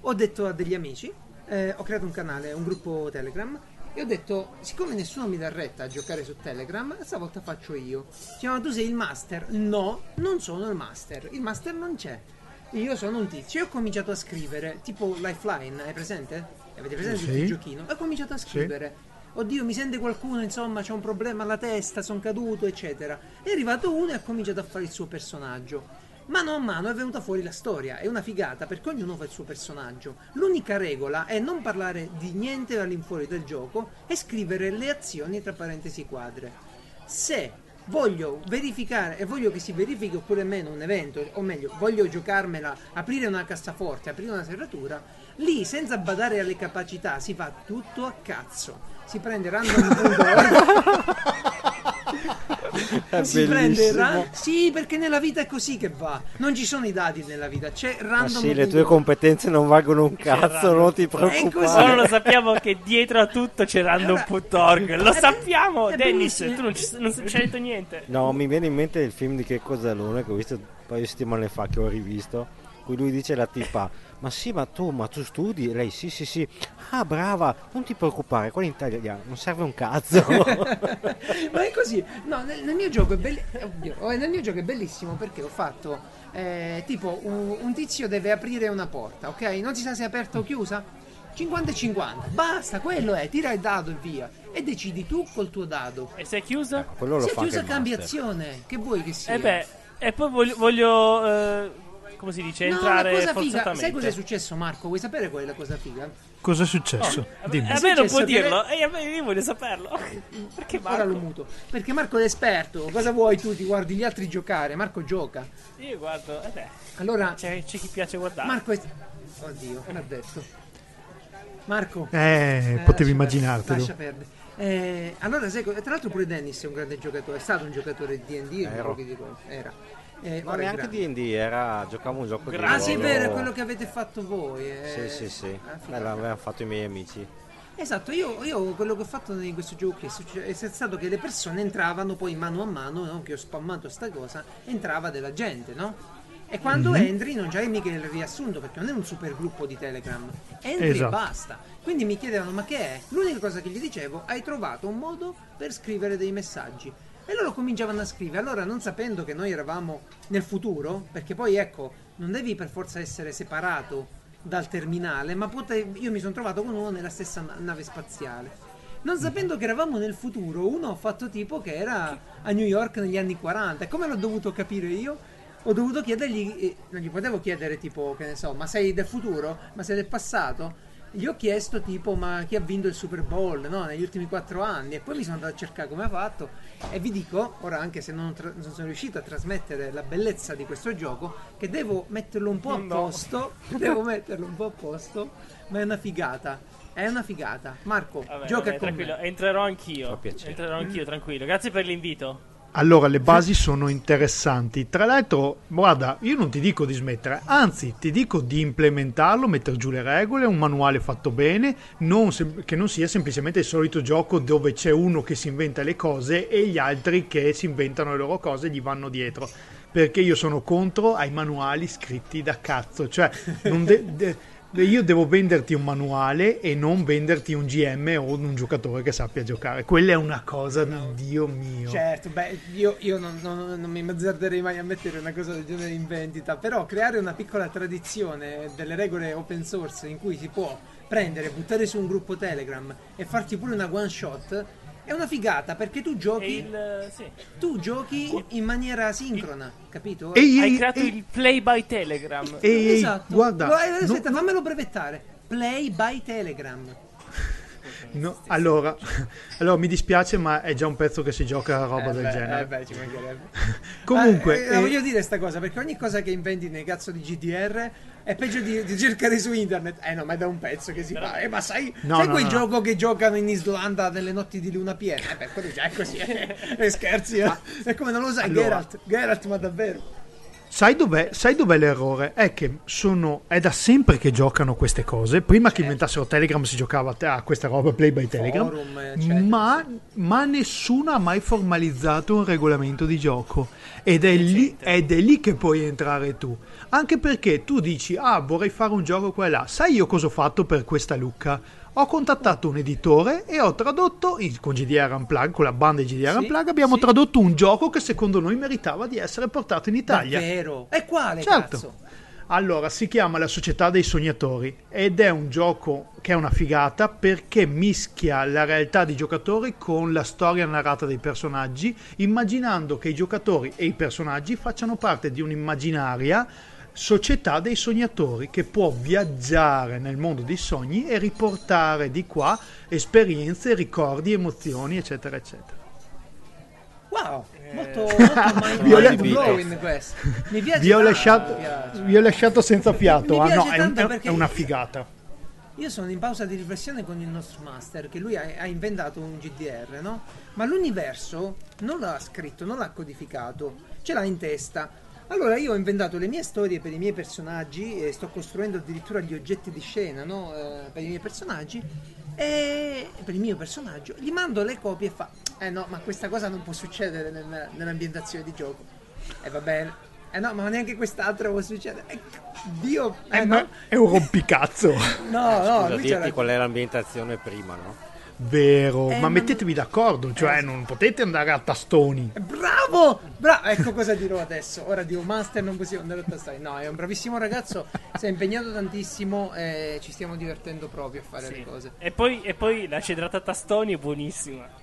Ho detto a degli amici, eh, ho creato un canale, un gruppo Telegram. E ho detto, siccome nessuno mi dà retta a giocare su Telegram, stavolta faccio io. Si chiama tu sei il master? No, non sono il master. Il master non c'è. Io sono un tizio e ho cominciato a scrivere, tipo Lifeline, hai presente? Avete presente Sì. il giochino? Ho cominciato a scrivere. Oddio, mi sente qualcuno, insomma, c'è un problema alla testa, sono caduto, eccetera. È arrivato uno e ha cominciato a fare il suo personaggio. Mano a mano è venuta fuori la storia, è una figata perché ognuno fa il suo personaggio. L'unica regola è non parlare di niente all'infuori del gioco e scrivere le azioni tra parentesi quadre. Se voglio verificare e voglio che si verifichi oppure meno un evento, o meglio, voglio giocarmela, aprire una cassaforte, aprire una serratura, lì senza badare alle capacità si fa tutto a cazzo. Si prende random.org <laughs> si prende ran- sì perché nella vita è così che va non ci sono i dati nella vita c'è Ma random sì, le tue competenze non valgono un cazzo, non ti preoccupare. Solo lo sappiamo che dietro a tutto c'è random.org. Lo È be- sappiamo, è Dennis. bellissimo. Tu non ci, non ci hai detto niente. No, mi viene in mente il film di Checco Zalone che ho visto un paio di settimane fa, che ho rivisto. Cui lui dice alla tipa: Ma sì, ma tu, ma tu studi? Lei, sì, sì, sì. Ah, brava, non ti preoccupare, quello in italiano non serve un cazzo. <laughs> ma è così no nel, nel mio gioco è belli- oh, nel mio gioco è bellissimo perché ho fatto eh, tipo un, un tizio deve aprire una porta ok non si sa se è aperta o chiusa 50 e 50 basta quello è tira il dado e via e decidi tu col tuo dado E se è chiusa? lo se è chiusa cambia azione che vuoi che sia E beh, e poi voglio, voglio, eh, come si dice, No, entrare cosa figa, forzatamente. sai cosa è successo Marco? Vuoi sapere qual è la cosa figa? Cosa è successo? Eh, Dimmi. a me non può dirlo, e a me io voglio saperlo. <laughs> Perché Ora lo Marco? muto. Perché Marco è esperto. Cosa vuoi tu? Ti guardi gli altri giocare. Marco gioca. Io guardo, eh beh, Allora, c'è, c'è chi piace guardare. Marco è. Oddio, l'ha detto. Marco. Eh, Eh, potevi lascia immaginartelo. Lascia perdere. Eh, allora, sai, tra l'altro pure Dennis è un grande giocatore, è stato un giocatore di D&D, Ero. che dico, era. Eh, è neanche. D&D, era... giocavo un gioco di Ah, sì, è vero, è quello che avete fatto voi. eh. Sì, sì, sì. Ah, figata. l'avevano fatto i miei amici. Esatto, io, io quello che ho fatto in questo gioco è, stato che le persone entravano poi mano a mano, no? che ho spammato sta cosa, entrava della gente, no? E quando entri non c'hai mica il riassunto perché non è un super gruppo di Telegram, entri Esatto. e basta. Quindi mi chiedevano ma che è? L'unica cosa che gli dicevo, hai trovato un modo per scrivere dei messaggi. E loro cominciavano a scrivere, allora non sapendo che noi eravamo nel futuro, perché poi ecco, non devi per forza essere separato dal terminale, ma pote- io mi sono trovato con uno nella stessa na- nave spaziale. Non sapendo che eravamo nel futuro, uno ha fatto tipo che era a New York negli anni 40. E come l'ho dovuto capire io? Ho dovuto chiedergli, eh, non gli potevo chiedere tipo, che ne so, ma sei del futuro? Ma sei del passato? Gli ho chiesto tipo, ma chi ha vinto il Super Bowl, no? Negli ultimi quattro anni. E poi mi sono andato a cercare come ha fatto. E vi dico, ora anche se non, tra- non sono riuscito a trasmettere la bellezza di questo gioco, che devo metterlo un po' a No. posto. <laughs> devo metterlo un po' a posto. Ma è una figata. È una figata. Marco, Vabbè, gioca vabbè, con tranquillo, me. entrerò anch'io. Entrerò anch'io, tranquillo. Grazie per l'invito. Allora, le basi sono interessanti. Tra l'altro, guarda, io non ti dico di smettere, anzi, ti dico di implementarlo, mettere giù le regole, un manuale fatto bene, non sem- che non sia semplicemente il solito gioco dove c'è uno che si inventa le cose e gli altri che si inventano le loro cose gli vanno dietro. Perché io sono contro ai manuali scritti da cazzo, cioè non de- de- io devo venderti un manuale e non venderti un GM o un giocatore che sappia giocare. Quella è una cosa di Dio mio. Certo, beh, io, io non, non- non mi azzarderei mai a mettere una cosa del genere in vendita, però creare una piccola tradizione delle regole open source in cui si può prendere, buttare su un gruppo Telegram e farti pure una one shot è una figata perché tu giochi, il, sì. tu giochi in maniera sincrona, capito? Ehi, Hai ehi, creato ehi, il play by Telegram. ehi, esatto. guarda, Guarda, eh, aspetta, no- fammelo brevettare. Play by Telegram. No, allora, <laughs> allora, mi dispiace, ma è già un pezzo che si gioca a roba Eh del beh, genere. eh beh, ci mancherebbe. <laughs> Comunque, Ah, eh, eh, voglio dire sta cosa perché ogni cosa che inventi nei cazzo di GDR è peggio di, di cercare su internet. Eh no, ma è da un pezzo che si fa. Eh, ma sai, No, sai no, quel no, gioco che giocano in Islanda nelle notti di luna piena? Eh beh, quello già è così. eh, <laughs> scherzi, eh. È come non lo sai, Allora. Geralt. Geralt, ma davvero. Sai dov'è, sai dov'è l'errore? È che sono, è da sempre che giocano queste cose. Prima che inventassero Telegram si giocava a questa roba play by Telegram. Forum. Ma, ma nessuno ha mai formalizzato un regolamento di gioco. Ed è, lì, ed è lì che puoi entrare tu. Anche perché tu dici, ah, vorrei fare un gioco qua e là. Sai io cosa ho fatto per questa Lucca? Ho contattato un editore e ho tradotto in- con GDR Unplugged, con la banda di GDR Sì, Unplugged, abbiamo sì. tradotto un gioco che secondo noi meritava di essere portato in Italia. Davvero? E quale Certo. cazzo? Allora, si chiama La Società dei Sognatori ed è un gioco che è una figata perché mischia la realtà dei giocatori con la storia narrata dei personaggi, immaginando che i giocatori e i personaggi facciano parte di un'immaginaria società dei sognatori che può viaggiare nel mondo dei sogni e riportare di qua esperienze, ricordi, emozioni, eccetera, eccetera. Wow, Eh, molto, molto <laughs> mind, Vi ho mind le- blowing questo. Mi piace Vi ho lasciato, vi ho lasciato senza fiato. Mi Ah, no, è, un- è una figata. Io sono in pausa di riflessione con il nostro master, che lui ha, ha inventato un GDR, no? Ma l'universo non l'ha scritto, non l'ha codificato, ce l'ha in testa. Allora io ho inventato le mie storie per i miei personaggi e sto costruendo addirittura gli oggetti di scena, no? Eh, per i miei personaggi e per il mio personaggio gli mando le copie e fa eh no ma questa cosa non può succedere nel- nell'ambientazione di gioco e va bene eh no ma neanche quest'altra può succedere Eh, Dio eh, Eh, no è un rompicazzo. <laughs> no no Scusa, dirti qual è l'ambientazione prima, no? Vero, Eh, ma ma mettetevi d'accordo, cioè non potete andare a tastoni. Bravo! Bravo! Ecco cosa dirò adesso. Ora dico master, non possiamo andare a tastare. No, è un bravissimo ragazzo, si è impegnato tantissimo e ci stiamo divertendo proprio a fare Sì. le cose. E poi, e poi la cedrata tastoni è buonissima.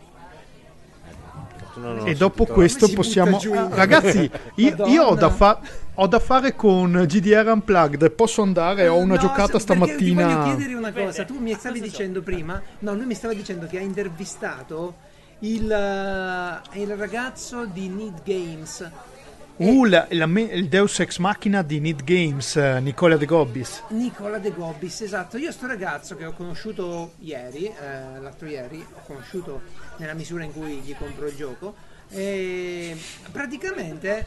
Tu non ho E dopo questo si possiamo... giù Ragazzi, io, io ho, da fa- ho da fare con GDR Unplugged, posso andare? Ho una No, giocata perché Ti voglio stamattina. chiedere una cosa. Tu mi stavi cosa so? dicendo prima, no, lui mi stava dicendo che ha intervistato il, eh, il ragazzo di Need Games. Uh, la- la me- il Deus Ex Machina di Need Games, eh, Nicola De Gobbis. Nicola De Gobbis, esatto. Io sto ragazzo che ho conosciuto ieri, eh, l'altro ieri, ho conosciuto nella misura in cui gli compro il gioco. E praticamente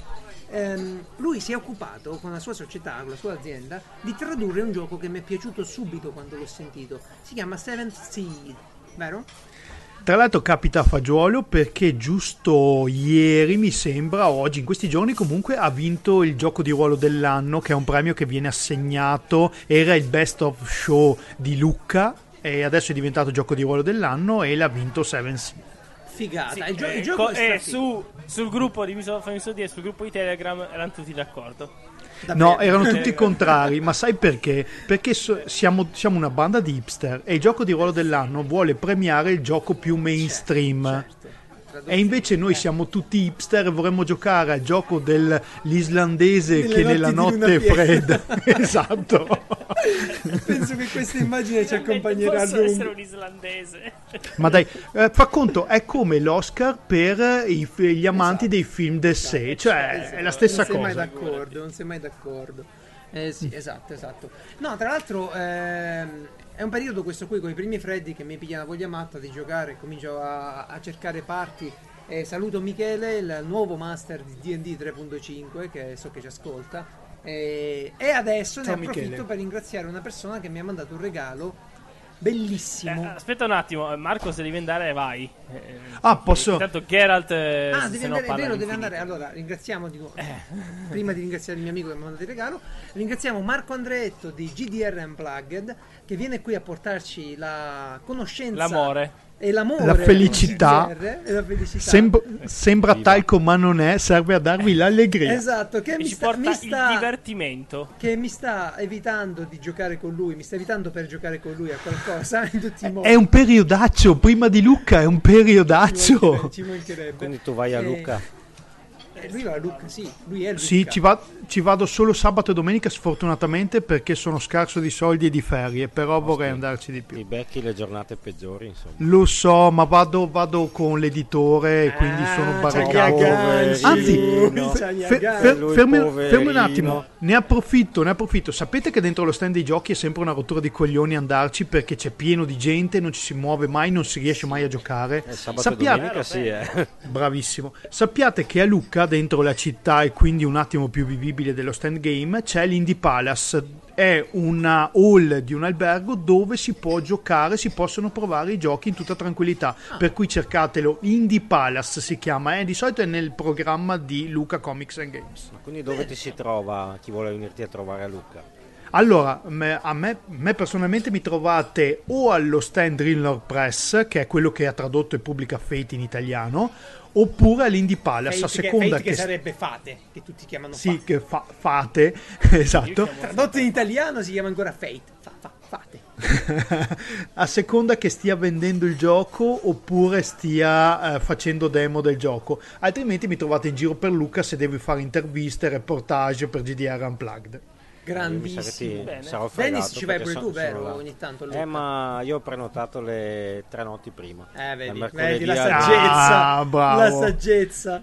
ehm, lui si è occupato con la sua società, con la sua azienda, di tradurre un gioco che mi è piaciuto subito quando l'ho sentito. Si chiama Seventh Sea, vero? Tra l'altro capita a fagiolo perché giusto ieri mi sembra, oggi in questi giorni comunque ha vinto il gioco di ruolo dell'anno che è un premio che viene assegnato, era il best of show di Lucca e adesso è diventato gioco di ruolo dell'anno e l'ha vinto Seven Sea. Figata. Sì, il, gio- eh, il gioco co- è eh, su, sul gruppo di Miso Family Studio e sul gruppo di Telegram erano tutti d'accordo. No, erano tutti contrari, ma sai perché? Perché so- siamo, siamo una banda di hipster e il gioco di ruolo dell'anno vuole premiare il gioco più mainstream. Certo. E invece noi siamo tutti hipster e vorremmo giocare al gioco dell'islandese Nelle che nella notte piena. fredda. <laughs> esatto. Penso che questa immagine ci accompagnerà a Posso essere lungo. un islandese. Ma dai, <laughs> eh, fa conto, è come l'Oscar per i- gli amanti Esatto. dei film d'essai, cioè è la stessa non sei mai cosa. d'accordo, non sei mai d'accordo. Eh sì, esatto, esatto. No, tra l'altro ehm, è un periodo questo qui con i primi freddi che mi piglia la voglia matta di giocare, comincio a, a cercare parti. E saluto Michele, il nuovo master di D&D 3.5 che so che ci ascolta. E, e adesso Ciao, ne approfitto Michele. per ringraziare una persona che mi ha mandato un regalo bellissimo. Eh, aspetta un attimo, eh, Marco, se devi andare, vai. Eh, Ah, posso- Intanto Geralt. eh, Ah, devi no andare, è vero, devi all'infinito. andare. Allora, ringraziamo di nuovo. Eh. Prima di ringraziare il mio amico che mi ha mandato il regalo, ringraziamo Marco Andretto di GDR Unplugged che viene qui a portarci la conoscenza L'amore. E l'amore, La felicità. e la felicità. Sem- sembra talco ma non è, serve a darvi l'allegria. esatto, che E mi ci sta, porta mi il sta- divertimento. che mi sta evitando di giocare con lui, mi sta evitando per giocare con lui a qualcosa <laughs> in tutti i modi. È un periodaccio, prima di Lucca è un periodaccio. Ci mancherebbe. Quindi tu vai a Eh, Lucca. Lui va a Lucca, sì, lui è Lucca. Sì, ci, va- ci vado solo sabato e domenica sfortunatamente perché sono scarso di soldi e di ferie, però vorrei andarci di più. Ti becchi le giornate peggiori, insomma. Lo so, ma vado, vado con l'editore e quindi Ah, sono barricato. Anzi, Fe- fer- fermi, fermi un attimo, ne approfitto, ne approfitto. Sapete che dentro lo stand dei giochi è sempre una rottura di coglioni andarci perché c'è pieno di gente, non ci si muove mai, non si riesce mai a giocare. Eh, sabato e Sappiate, domenica sì, eh. bravissimo. Sappiate che a Lucca dentro la città e quindi un attimo più vivibile dello stand game, c'è l'Indie Palace. È una hall di un albergo dove si può giocare, si possono provare i giochi in tutta tranquillità. Per cui cercatelo, Indie Palace si chiama, eh, di solito è nel programma di Luca Comics and Games. Ma quindi dove ti si trova chi vuole venirti a trovare a Lucca? Allora, me- a me, me personalmente mi trovate o allo stand Drillor Press, che è quello che ha tradotto e pubblica Fate in italiano, oppure all'Indie Palace, a Fate che, seconda Fate che che, sarebbe Fate, che tutti chiamano sì, Fate. che fa- fate, <laughs> esatto, Tradotto in italiano si chiama ancora Fate. Fa- fa- fate. <laughs> a seconda che stia vendendo il gioco oppure stia eh, facendo demo del gioco. Altrimenti mi trovate in giro per Luca se devi fare interviste, reportage per GDR Unplugged. Grandissimo. sarò Dennis ci vai pure tu, vero? là. Ogni tanto Luca. Eh, ma io ho prenotato le tre notti prima. Eh, vedi, mercoledì vedi la saggezza. Ah, bravo. La saggezza.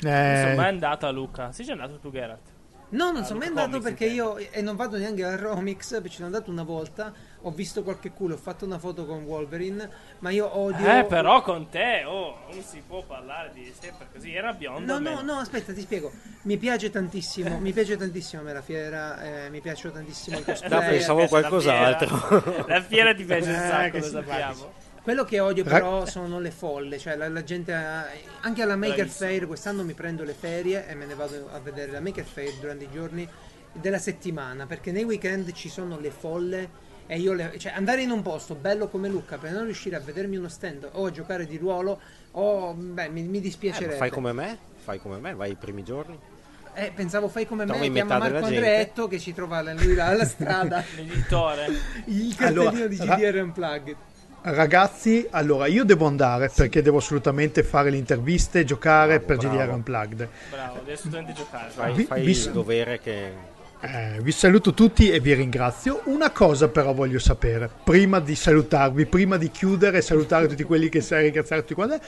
Non sono mai Eh, andato a Luca. Sei già andato tu, Geralt? No, non Ah, sono mai andato perché intendo. io e non vado neanche al Romix, perché ci sono andato una volta, ho visto qualche culo, ho fatto una foto con Wolverine, ma io odio Eh, però con te, oh, non si può parlare di sempre così. Era biondo. No, no, no, aspetta, ti spiego. Mi piace tantissimo, mi piace tantissimo a me la fiera, eh, mi piacciono tantissimo i <laughs> No, cosplay. pensavo piace la qualcos'altro. fiera. La fiera ti piace un Eh, sacco, che lo sappiamo. Quello che odio però sono le folle, cioè la, la gente ha- anche alla Maker Bravissimo. Fair quest'anno mi prendo le ferie e me ne vado a vedere la Maker Fair durante i giorni della settimana, perché nei weekend ci sono le folle e io le, cioè andare in un posto bello come Lucca per non riuscire a vedermi uno stand o a giocare di ruolo o beh, mi, mi Eh, dispiacerebbe. ma fai come me? Fai come me, vai i primi giorni. Eh, pensavo fai come me, Trovi chiama metà Marco della Andreetto che ci trova lui là alla strada. <laughs> L'editore. Il cartellino Allora, di ra- GDR Unplugged. Ragazzi, allora io devo andare perché devo assolutamente fare le interviste e giocare Bravo, per bravo. GDR Unplugged. Bravo, devi assolutamente giocare. Fai, Vi- fai vi- il dovere che... Eh, vi saluto tutti e vi ringrazio. Una cosa però voglio sapere, prima di salutarvi, prima di chiudere e salutare tutti quelli che sai ringraziare tutti quanti,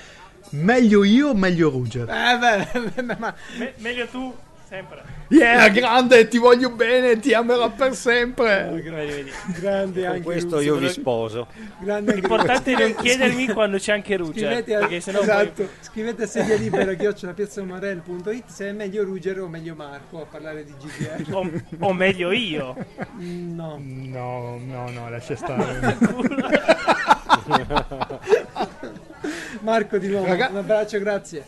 meglio io o meglio Ruger? Eh beh, ma Me- meglio tu, sempre. Yeah, grande, ti voglio bene, ti amerò per sempre. Vedi, vedi. grande Con anche questo io vi sposo. L'importante è non chiedermi quando c'è anche Ruger. Scrivete esatto, poi... scrivete a sedia libera chiocciolapiazzamarel.it se è meglio Ruggero o meglio Marco a parlare di GDR. o, o meglio io. Mm, No. No, no, no, lascia stare. <laughs> Marco di nuovo, Raga- un abbraccio, grazie.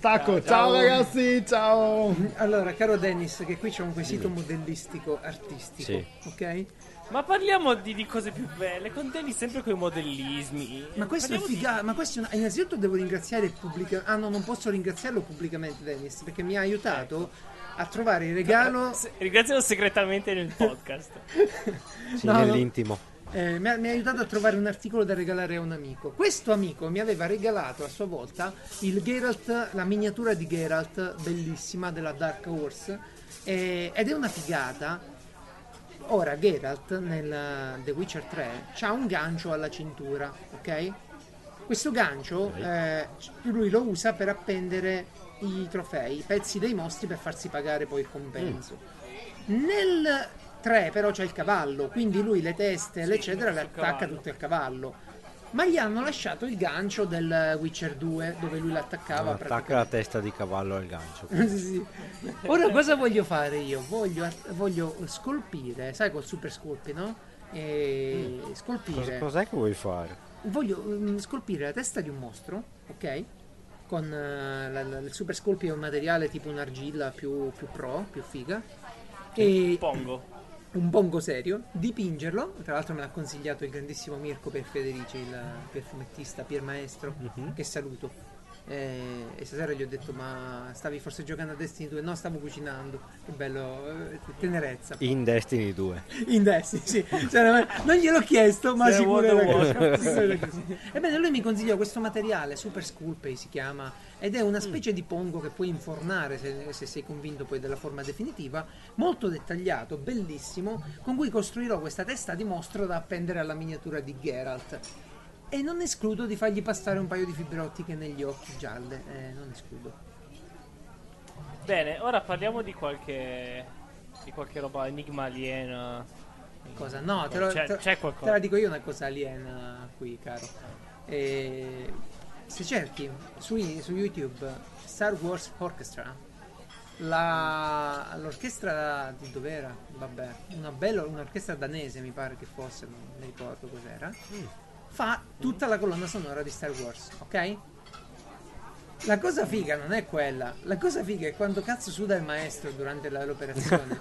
Stacco, ciao, ragazzi, ciao. Allora, caro Dennis, che qui c'è un quesito modellistico artistico, Sì. ok? Ma parliamo di, di cose più belle. Contendi sempre con i modellismi. Ma questo è Parliamo di- figa, ma questo è una- innanzitutto devo ringraziare pubblica Ah no, non posso ringraziarlo pubblicamente Dennis, perché mi ha aiutato a trovare il regalo Se- Ringrazialo segretamente nel podcast. <laughs> Sì, No, no. nell'intimo. Eh, mi, ha, mi ha aiutato a trovare un articolo da regalare a un amico. Questo amico mi aveva regalato a sua volta il Geralt, la miniatura di Geralt, bellissima della Dark Horse, eh, ed è una figata. Ora Geralt nel The Witcher 3 ha un gancio alla cintura, ok? Questo gancio eh, lui lo usa per appendere i trofei, i pezzi dei mostri per farsi pagare poi il compenso. Nel 3 però c'è il cavallo, quindi lui le teste, eccetera, le attacca cavallo. tutto il cavallo. Ma gli hanno lasciato il gancio del Witcher 2 dove lui l'attaccava Attacca la testa di cavallo al gancio. <laughs> Sì, sì. Ora cosa voglio fare io? Voglio, voglio scolpire, sai col super scolpi, no? E Cosa- scolpire. cos'è che vuoi fare? Voglio mm, scolpire la testa di un mostro, ok? Con eh, la- la- il super scolpi è un materiale tipo un'argilla più, più pro, più figa. E Pongo. Un bongo serio, dipingerlo. Tra l'altro me l'ha consigliato il grandissimo Mirko per Federici, il perfumettista, Pier Maestro, che saluto. Eh, e stasera gli ho detto: Ma stavi forse giocando a Destiny 2? No, stavo cucinando. Che bello, eh, tenerezza. In Destiny 2. In Destiny, sì. Cioè, non gliel'ho chiesto, ma sicuro era. Ebbene, lui mi consigliò questo materiale, Super Sculpey si chiama, ed è una specie di pongo che puoi infornare se, se sei convinto poi della forma definitiva, molto dettagliato, bellissimo, con cui costruirò questa testa di mostro da appendere alla miniatura di Geralt. E non escludo di fargli passare un paio di fibre ottiche negli occhi gialle, eh, non escludo. Bene, ora parliamo di qualche. di qualche roba enigma aliena. Cosa? No, te, lo- C'è- te- c'è qualcosa. te la dico io una cosa aliena qui, caro. Eh, se cerchi su, su YouTube Star Wars Orchestra, la- l'orchestra di dov'era? Vabbè, una bella un'orchestra danese mi pare che fosse, non mi ricordo cos'era. Fa tutta la colonna sonora di Star Wars, ok? La cosa figa non è quella, la cosa figa è quando cazzo suda il maestro durante l'operazione.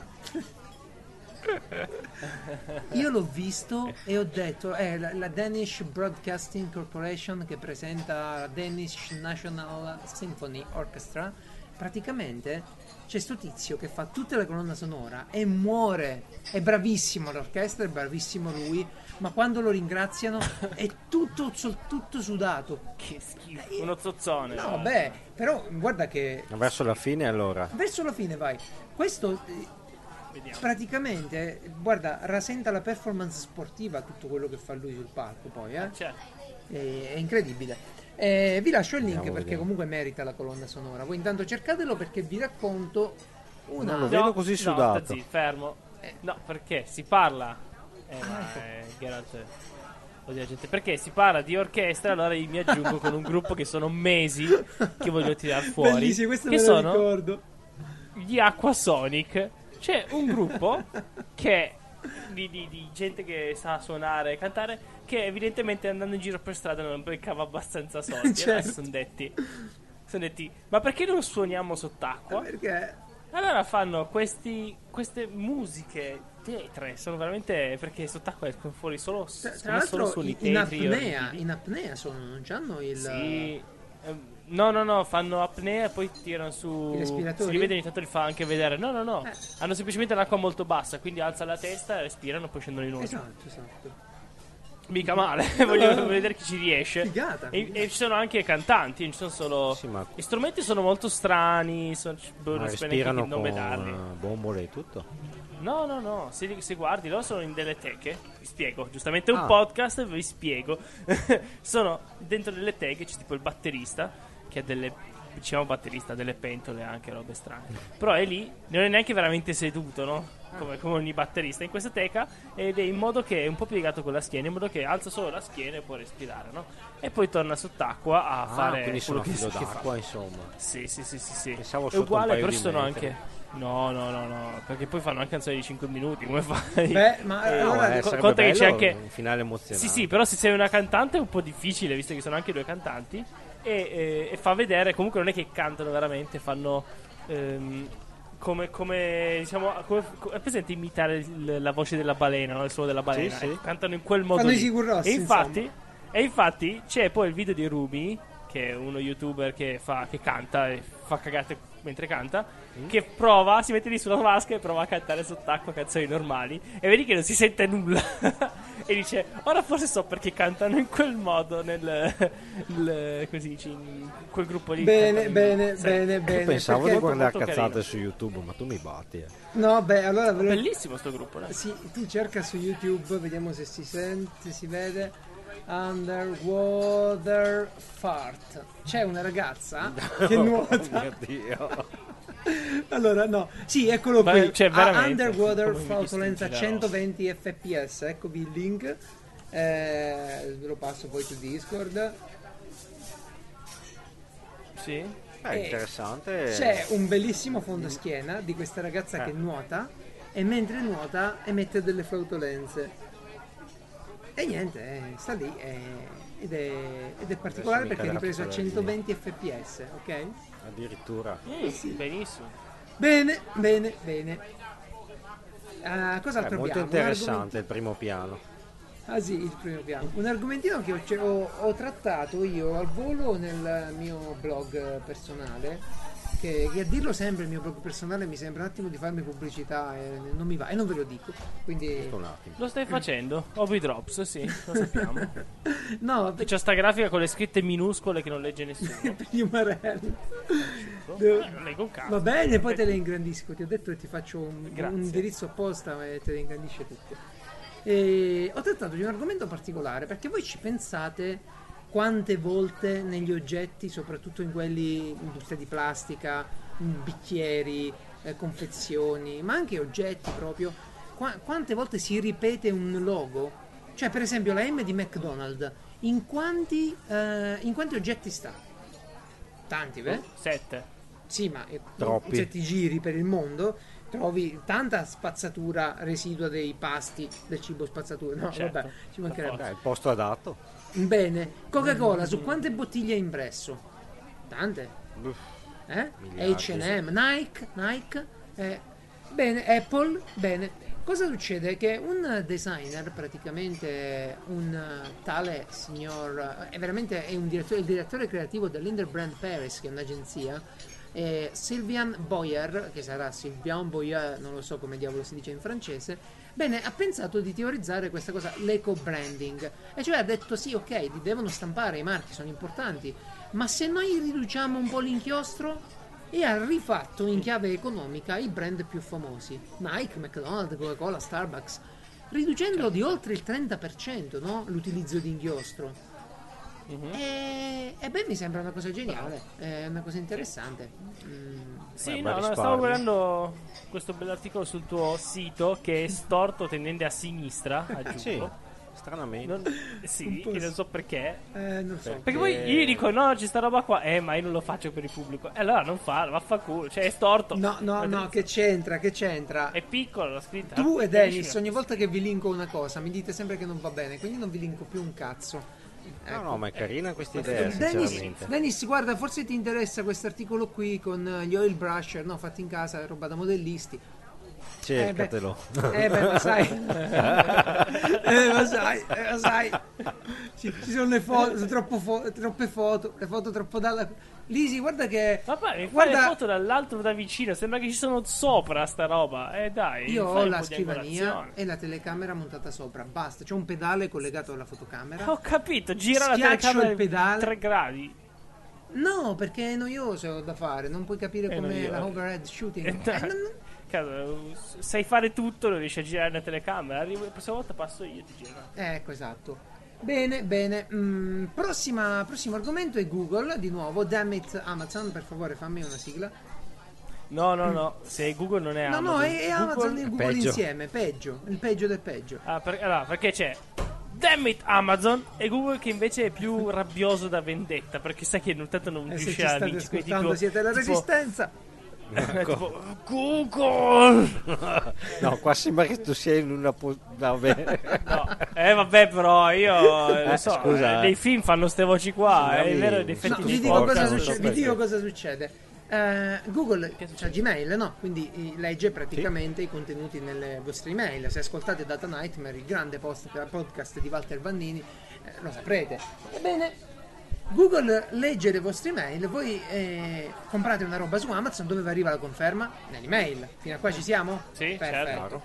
<laughs> Io l'ho visto e ho detto, è la, la Danish Broadcasting Corporation che presenta la Danish National Symphony Orchestra. Praticamente c'è sto tizio che fa tutta la colonna sonora e muore. È bravissimo l'orchestra, è bravissimo lui, ma quando lo ringraziano è tutto, tutto sudato. Che schifo. Uno zozzone. No, beh, però guarda che Verso la fine allora. verso la fine vai. Questo eh, Vediamo. praticamente, guarda, rasenta la performance sportiva tutto quello che fa lui sul palco poi, eh? Cioè, È, è incredibile. Eh, vi lascio il link Vediamo, perché vediamo. comunque merita la colonna sonora. Voi intanto cercatelo perché vi racconto una... Non lo vedo così no, sudato. zitto, fermo. Eh. No, perché si parla. Eh, ma eh, Geralt. Oddio, gente, perché si parla di orchestra, allora io mi aggiungo con un gruppo che sono mesi che voglio tirare fuori. Bellissimo, questo che me lo sono ricordo. gli Aquasonic. C'è un gruppo che di, di- di gente che sa suonare e cantare che evidentemente andando in giro per strada non beccava abbastanza soldi. <laughs> Certo. Allora sono detti, sono detti, ma perché non suoniamo sott'acqua? Perché Allora fanno questi, queste musiche tetre, sono veramente perché sott'acqua escono fuori solo, tra, tra sono solo l'altro suoni in, in apnea, in apnea sono, non hanno il... Sì. ehm, No, no, no, fanno apnea e poi tirano su. I respiratori? Si rivede ogni tanto li fa anche vedere. No, no, no. Eh. Hanno semplicemente l'acqua molto bassa, quindi alza la testa, respirano e poi scendono in nuoto. Esatto, esatto. Mica male, <laughs> voglio voglio <laughs> vedere chi ci riesce. Figata. E, e ci sono anche cantanti, non ci sono solo. Sì, ma- Gli strumenti sono molto strani. Sono, boh, non che nome con darli. eh, bombole e tutto. No, no, no. Se, se guardi, loro sono in delle teche. Vi spiego. Giustamente un Ah. podcast, vi spiego. <laughs> sono dentro delle teche, c'è tipo il batterista che ha delle. Diciamo batterista, delle pentole anche, robe strane. Però è lì, non è neanche veramente seduto, no? Come, come ogni batterista in questa teca. Ed è in modo che è un po' piegato con la schiena, in modo che alza solo la schiena e può respirare, no? E poi torna sott'acqua a Ah, fare quello che, filo che fa. d'acqua, insomma. Sì, sì, sì, sì, sì. È uguale, però ci sono anche. No, no, no, no. Perché poi fanno anche canzoni di 5 minuti. Come fai? Beh, ma Eh, allora No, eh, co- conta che c'è anche- un finale emozionante. Sì, sì, però se sei una cantante è un po' difficile, visto che sono anche due cantanti. E, e- e fa vedere, comunque non è che cantano veramente, fanno. ehm, come, come diciamo, come, co- è presente imitare il- la voce della balena, no? il suono della balena? sì. Ecco, cantano in quel modo. Fanno lì. Rós, e infatti, insomma. e infatti c'è poi il video di Ruby, che è uno youtuber che, fa, che canta e fa cagate mentre canta, Mm. che prova, si mette lì sulla vasca e prova a cantare sott'acqua canzoni normali e vedi che non si sente nulla <laughs> e dice ora forse so perché cantano in quel modo nel, nel- come si dice, in quel gruppo lì. Bene, bene, Sì. bene, Io bene. pensavo perché- di guardare cazzate carino. su YouTube, ma tu mi batti. Eh. No, beh, allora ve lo- Bellissimo sto gruppo, dai. Sì, tu cerca su YouTube, vediamo se si sente, si vede. Underwater Fart. C'è una ragazza <laughs> che Oh nuota. mio Dio. <laughs> Allora, no, sì, eccolo Ma- qui. cioè, veramente, Underwater flautolenza distingi la 120 fps. Eccovi il link. Eh, ve lo passo poi su Discord. Sì. Beh, Eh, interessante. C'è un bellissimo fondoschiena di questa ragazza Eh. che nuota e mentre nuota emette delle flautolenze. E niente, eh, sta lì eh, ed, è, ed è particolare perché è ripreso a fotografia. 120 fps, ok? Addirittura. Mm, Benissimo. Bene, bene, bene. È cos'altro molto abbiamo? Interessante il primo piano. Ah sì, il primo piano. Un argomentino che ho, cioè, ho- ho trattato io al volo nel mio blog eh, personale, che, che a dirlo sempre il mio blog personale mi sembra un attimo di farmi pubblicità e non mi va, e non ve lo dico. Quindi... Lo stai facendo? Hobby Drops, sì, lo sappiamo. <laughs> No, C'è sta grafica con le scritte minuscole che non legge nessuno. <laughs> umarelli. Devo- Eh, leggo un cazzo. Va bene, poi te le ingrandisco. Ti ho detto che ti faccio un, un indirizzo apposta e te le ingrandisce tutte. E ho trattato di un argomento particolare perché voi ci pensate quante volte negli oggetti, soprattutto in quelli industria di plastica, bicchieri, eh, confezioni, ma anche oggetti proprio, qua- quante volte si ripete un logo? Cioè, per esempio, la M di McDonald's, in quanti, eh, in quanti oggetti sta? Tanti, beh? Sette. Sì, ma eh, Troppi. se ti giri per il mondo trovi tanta spazzatura residua dei pasti del cibo spazzatura. No, Certo, vabbè, ci mancherebbe. Eh, il posto adatto. Bene, Coca-Cola, su quante bottiglie hai impresso? Tante. Uff, Eh? H&M, Nike, Nike. eh, bene, Apple, bene. Cosa succede? Che un designer, praticamente un eh, tale signor, è veramente è un direttore, il direttore creativo dell'Interbrand Paris, che è un'agenzia, eh, Sylvian Boyer, che sarà Sylvian Boyer, non lo so come diavolo si dice in francese, bene, ha pensato di teorizzare questa cosa, l'eco-branding. E cioè ha detto sì, ok, li devono stampare, i marchi sono importanti, ma se noi riduciamo un po' l'inchiostro e ha rifatto in chiave economica i brand più famosi, Nike, McDonald's, Coca-Cola, Starbucks, riducendo di oltre il 30% no? l'utilizzo di inchiostro. Mhm. E, e beh, mi sembra una cosa geniale, è una cosa interessante. Mm, Sì, Beh, no, no, stavo guardando questo bell'articolo sul tuo sito che è storto tendente a sinistra, Sì, aggiungo. stranamente. Non, sì, che non sì. so perché. eh, non so. Perché poi io dico no, c'è sta roba qua, eh, ma io non lo faccio per il pubblico. E allora non farlo, vaffanculo, cioè è storto. No, no, no, che c'entra, che c'entra? È piccolo la scritta. Tu e Capisci? Dennis, ogni volta che vi linko una cosa, mi dite sempre che non va bene, quindi non vi linko più un cazzo. No, Ecco. no, ma è carina questa idea, Dennis. Dennis, guarda, forse ti interessa questo articolo qui con gli oil brusher, no, fatti in casa, roba da modellisti. Cercatelo. Eh beh, ma sai. <laughs> eh, ma sai, eh, ma sai. Ci, ci sono le foto, sono fo- troppe foto, le foto troppo dalla. Lisi, guarda che. Ma poi fare guarda, le foto dall'alto da vicino, sembra che ci sono sopra sta roba. Eh dai, io ho la scrivania e la telecamera montata sopra, basta. C'è un pedale collegato alla fotocamera. Ho capito, gira la Schiaccio telecamera il pedale. 3 gradi. No, perché è noioso da fare, non puoi capire È com'è noioso. la overhead shooting. Eh, Eh, dai. Cazzo, sai fare tutto, non riesci a girare la telecamera. Arrivo, la prossima volta passo io, ti giro. Ecco, esatto. Bene, bene. Mm, prossima- prossimo argomento è Google, di nuovo. Damn it, Amazon, per favore fammi una sigla. No, no, no, se Google non è No, Amazon. no, è, è Amazon Google- e Google peggio. insieme, peggio, il peggio del peggio. Ah, per- allora, perché c'è Damn it Amazon e Google che invece è più rabbioso da vendetta perché sai che intanto non E Eh, riesce ci a vincere ascoltando tipo- siete la tipo- resistenza. tipo, Google <laughs> No, qua sembra che tu sia in una... po- Vabbè. no. eh vabbè però io eh, lo Eh, so scusa, eh, eh. nei film fanno ste voci qua Sì, eh, è vero in No, effetti vi nei dico, cosa podcast succede, vi dico cosa succede. Eh, Google Che c'ha succede? Gmail, no? Quindi eh, legge praticamente i contenuti nelle vostre email. Se ascoltate Data Nightmare, il grande post- podcast di Walter Vannini, eh, lo saprete. Ebbene, Google legge le vostre email, voi eh, comprate una roba su Amazon, dove vi arriva la conferma? Nell'email. Fino a qua ci siamo? Sì, Perfetto. certo.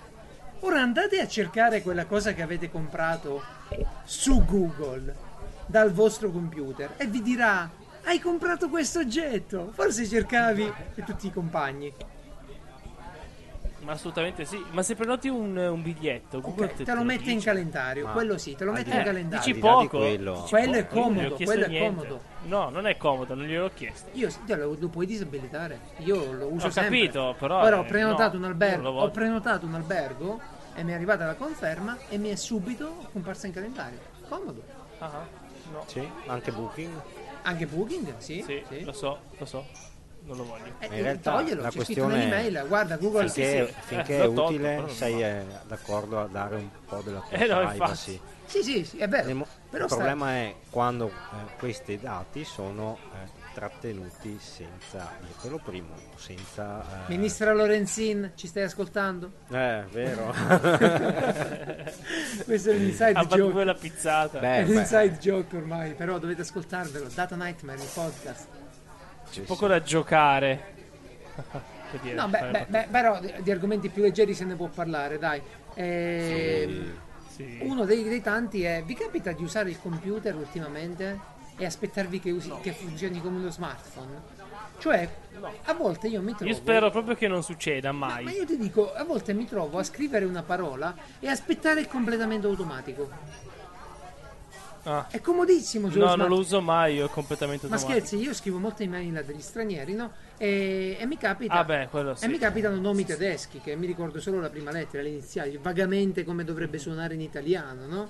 Ora andate a cercare quella cosa che avete comprato su Google dal vostro computer e vi dirà hai comprato questo oggetto. Forse cercavi e tutti i compagni. Ma assolutamente sì ma se prenoti un, un biglietto Google Ok, te lo mette in calendario, Ma- quello sì, te lo mette di in calendario. dici poco quello. dici Quello è poco. Ho comodo, quello è niente. comodo. no non è comodo non gliel'ho chiesto Io te lo, lo puoi disabilitare. Io lo uso Ho sempre. capito, però, Ora ho eh, prenotato no, un albergo, ho prenotato un albergo e mi è arrivata la conferma e mi è subito comparsa in calendario. Comodo. Ah, ah, no Sì, anche Booking. Anche Booking, sì. sì, sì. lo so lo so non lo voglio Eh, In realtà toglielo, la c'è scritto questione è-. Guarda, Google Finché, sì. finché Eh, è tolto, utile, sei eh, d'accordo a dare un po' della tua Eh, no, privacy. infatti. Sì, sì, sì, è vero. Il, Però il sta- problema è quando eh, questi dati sono eh, trattenuti senza, dirtelo primo, senza... eh, Ministra Lorenzin, ci stai ascoltando? Eh, vero. <laughs> Questo è un inside ha joke. quella pizzata Beh, È un beh, inside joke ormai, però dovete ascoltarvelo. Data Nightmare, il podcast. Sì, poco sì. da giocare <laughs> Per dire, No, beh, beh, beh, però di, di argomenti più leggeri se ne può parlare, dai. Ehm, sì. Uno dei, dei tanti è: vi capita di usare il computer ultimamente e aspettarvi che, usi- che funzioni come uno smartphone? Cioè, a volte io mi trovo. io spero proprio che non succeda Ma, mai ma io ti dico, a volte mi trovo a scrivere una parola e aspettare il completamento automatico. Ah. È comodissimo. no smart- non lo uso mai io è completamente Ma automatico scherzi, io scrivo molte email a degli stranieri, no? E, e mi capita. ah beh quello sì E mi capitano nomi tedeschi che mi ricordo solo la prima lettera, le iniziali, vagamente come dovrebbe suonare in italiano, no?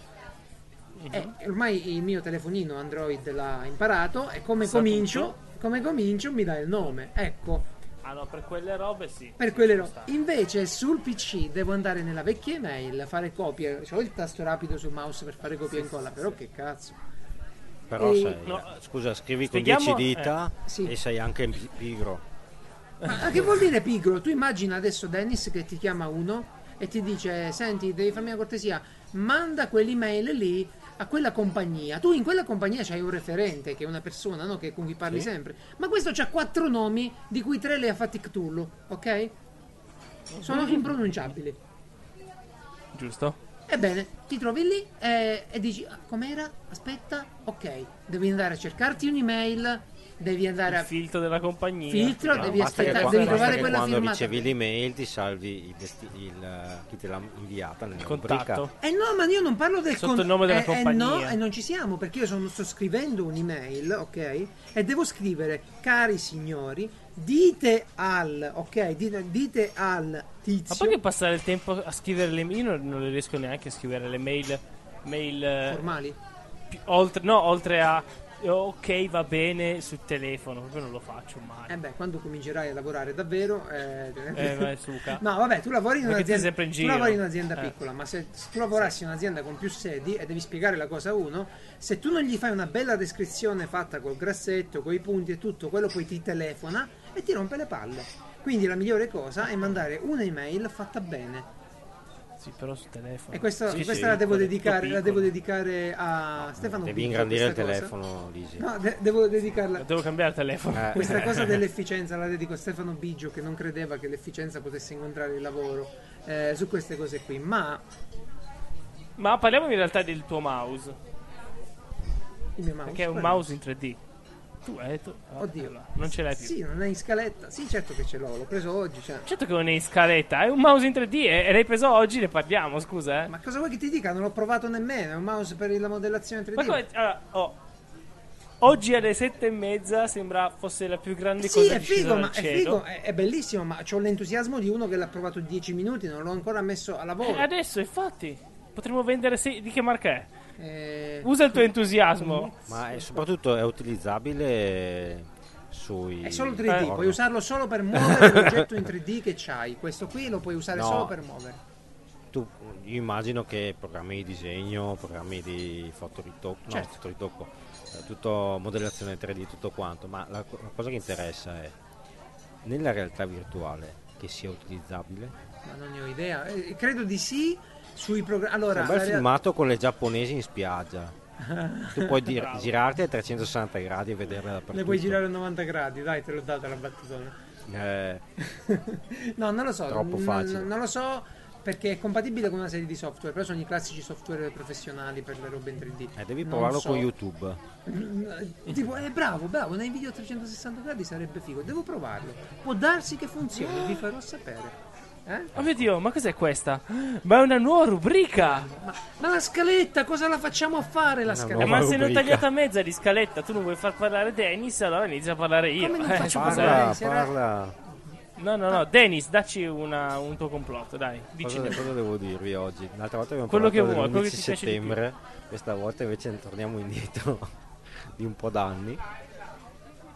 Eh, ormai il mio telefonino Android l'ha imparato e come Sa comincio, come comincio mi dà il nome. Ecco, Ah no, per quelle robe sì. per quelle Ci ro- sta. Invece sul PC devo andare nella vecchia email, fare copie. Ho il tasto rapido sul mouse per fare copia e incolla, però che cazzo. Però E- sei, no, scusa, scrivi con spieghiamo- 10 dita eh, sì. e sei anche pi- pigro. Ma che vuol dire pigro? Tu immagina adesso Dennis che ti chiama uno e ti dice: Senti, devi farmi una cortesia, manda quell'email lì a quella compagnia. Tu in quella compagnia c'hai un referente che è una persona no? che con cui parli Sì. sempre. Ma questo c'ha quattro nomi, di cui tre le ha fatti Cthulhu, ok? Sono impronunciabili. Giusto? Ebbene, ti trovi lì e, e dici: "Ah, Com'era? Aspetta, ok. Devi andare a cercarti un'email, devi andare Il a. filtro della compagnia. Filtro, No, devi aspettare, qua- devi trovare quella quando firmata. ricevi l'email ti salvi il desti- il, eh, chi te l'ha inviata Il rubrica. contatto. Eh no, ma io non parlo del Sotto il nome della eh, eh, compagnia. no, e non ci siamo perché io sono- sto scrivendo un'email, ok? E devo scrivere, cari signori, dite al, ok? Dite, dite al Ma tizio poi che passare il tempo a scrivere le mail, io non, non le riesco neanche a scrivere le mail, mail eh, formali. pi- oltre, no, oltre a eh, ok va bene sul telefono, proprio non lo faccio mai. Eh beh, quando comincerai a lavorare davvero... Eh, Eh, ma suca. <laughs> No, vabbè, tu lavori in un'azienda, in tu lavori in un'azienda Eh. piccola, ma se, se tu lavorassi in un'azienda con più sedi e devi spiegare la cosa a uno, se tu non gli fai una bella descrizione fatta col grassetto, con i punti e tutto, quello poi ti telefona e ti rompe le palle. Quindi la migliore cosa è mandare un'email fatta bene. Sì, però sul telefono. E questa, Sì, questa sì, la, devo piccolo, dedicare, la devo dedicare a Stefano Devi ingrandire il cosa. telefono, Lisi. No, de- devo dedicarla. Devo cambiare il telefono. Eh. Questa cosa <laughs> dell'efficienza la dedico a Stefano Biggio che non credeva che l'efficienza potesse incontrare il lavoro eh, su queste cose qui. Ma Ma parliamo in realtà del tuo mouse. il mio mouse. Perché è un mouse in 3D. Tu, eh, tu ah, Oddio. allora, non ce l'hai più. Sì, non è in scaletta. Sì, certo che ce l'ho, l'ho preso oggi. Cioè. Certo che non è in scaletta, è un mouse in 3D e, l'hai preso oggi, ne parliamo, scusa, eh. Ma cosa vuoi che ti dica? Non l'ho provato nemmeno. È un mouse per la modellazione 3D. Ma come, allora, oh, oggi alle sette e mezza sembra fosse la più grande Sì, cosa è figo, ma è figo, è, è bellissimo, ma ho l'entusiasmo di uno che l'ha provato 10 minuti, non l'ho ancora messo a lavoro. Eh, adesso, infatti, potremmo vendere se- di che marca è? Eh, Usa il tuo entusiasmo. Ma è- soprattutto è utilizzabile sui... È solo 3D, Eh. puoi usarlo solo per muovere l'oggetto in 3D che c'hai. Questo qui lo puoi usare No. solo per muovere. Tu, io immagino che programmi di disegno, programmi di fotoritocco, no, Certo. fotoritocco, eh, tutto modellazione 3D, tutto quanto, ma la, la cosa che interessa è nella realtà virtuale che sia utilizzabile. Ma non ne ho idea. Eh, credo di sì. Sui programmi. Allora, un bel rea- filmato con le giapponesi in spiaggia. <laughs> tu puoi dir- girarti a 360 gradi e vederle dappertutto. le puoi girare a 90 gradi, dai, te l'ho data la battutona. Eh, <laughs> no, non lo so. Troppo non- facile. Non, lo so perché è compatibile con una serie di software, però sono i classici software professionali per le robe in 3D. eh, devi Non provarlo so. con YouTube. Mm, Tipo, eh, bravo, bravo, nei video a 360 gradi sarebbe figo. Devo provarlo. Può darsi che funzioni, vi farò sapere. Eh? Oh mio Dio, ma cos'è questa? Ma è una nuova rubrica! Ma, ma la scaletta, cosa la facciamo a fare la scaletta? Eh, ma se ne ho tagliata mezza di scaletta, tu non vuoi far parlare Dennis, allora inizia a parlare io. Come non Eh, faccio scusa, parlare? Parla, parla. No, no, no, Dennis, dacci una- un tuo complotto, dai. Dici Cosa, cosa devo dirvi oggi? L'altra volta abbiamo Quello che parlato vuoi, quello che dell'11 ti piace di più. settembre, questa volta invece torniamo indietro <laughs> di un po' d'anni.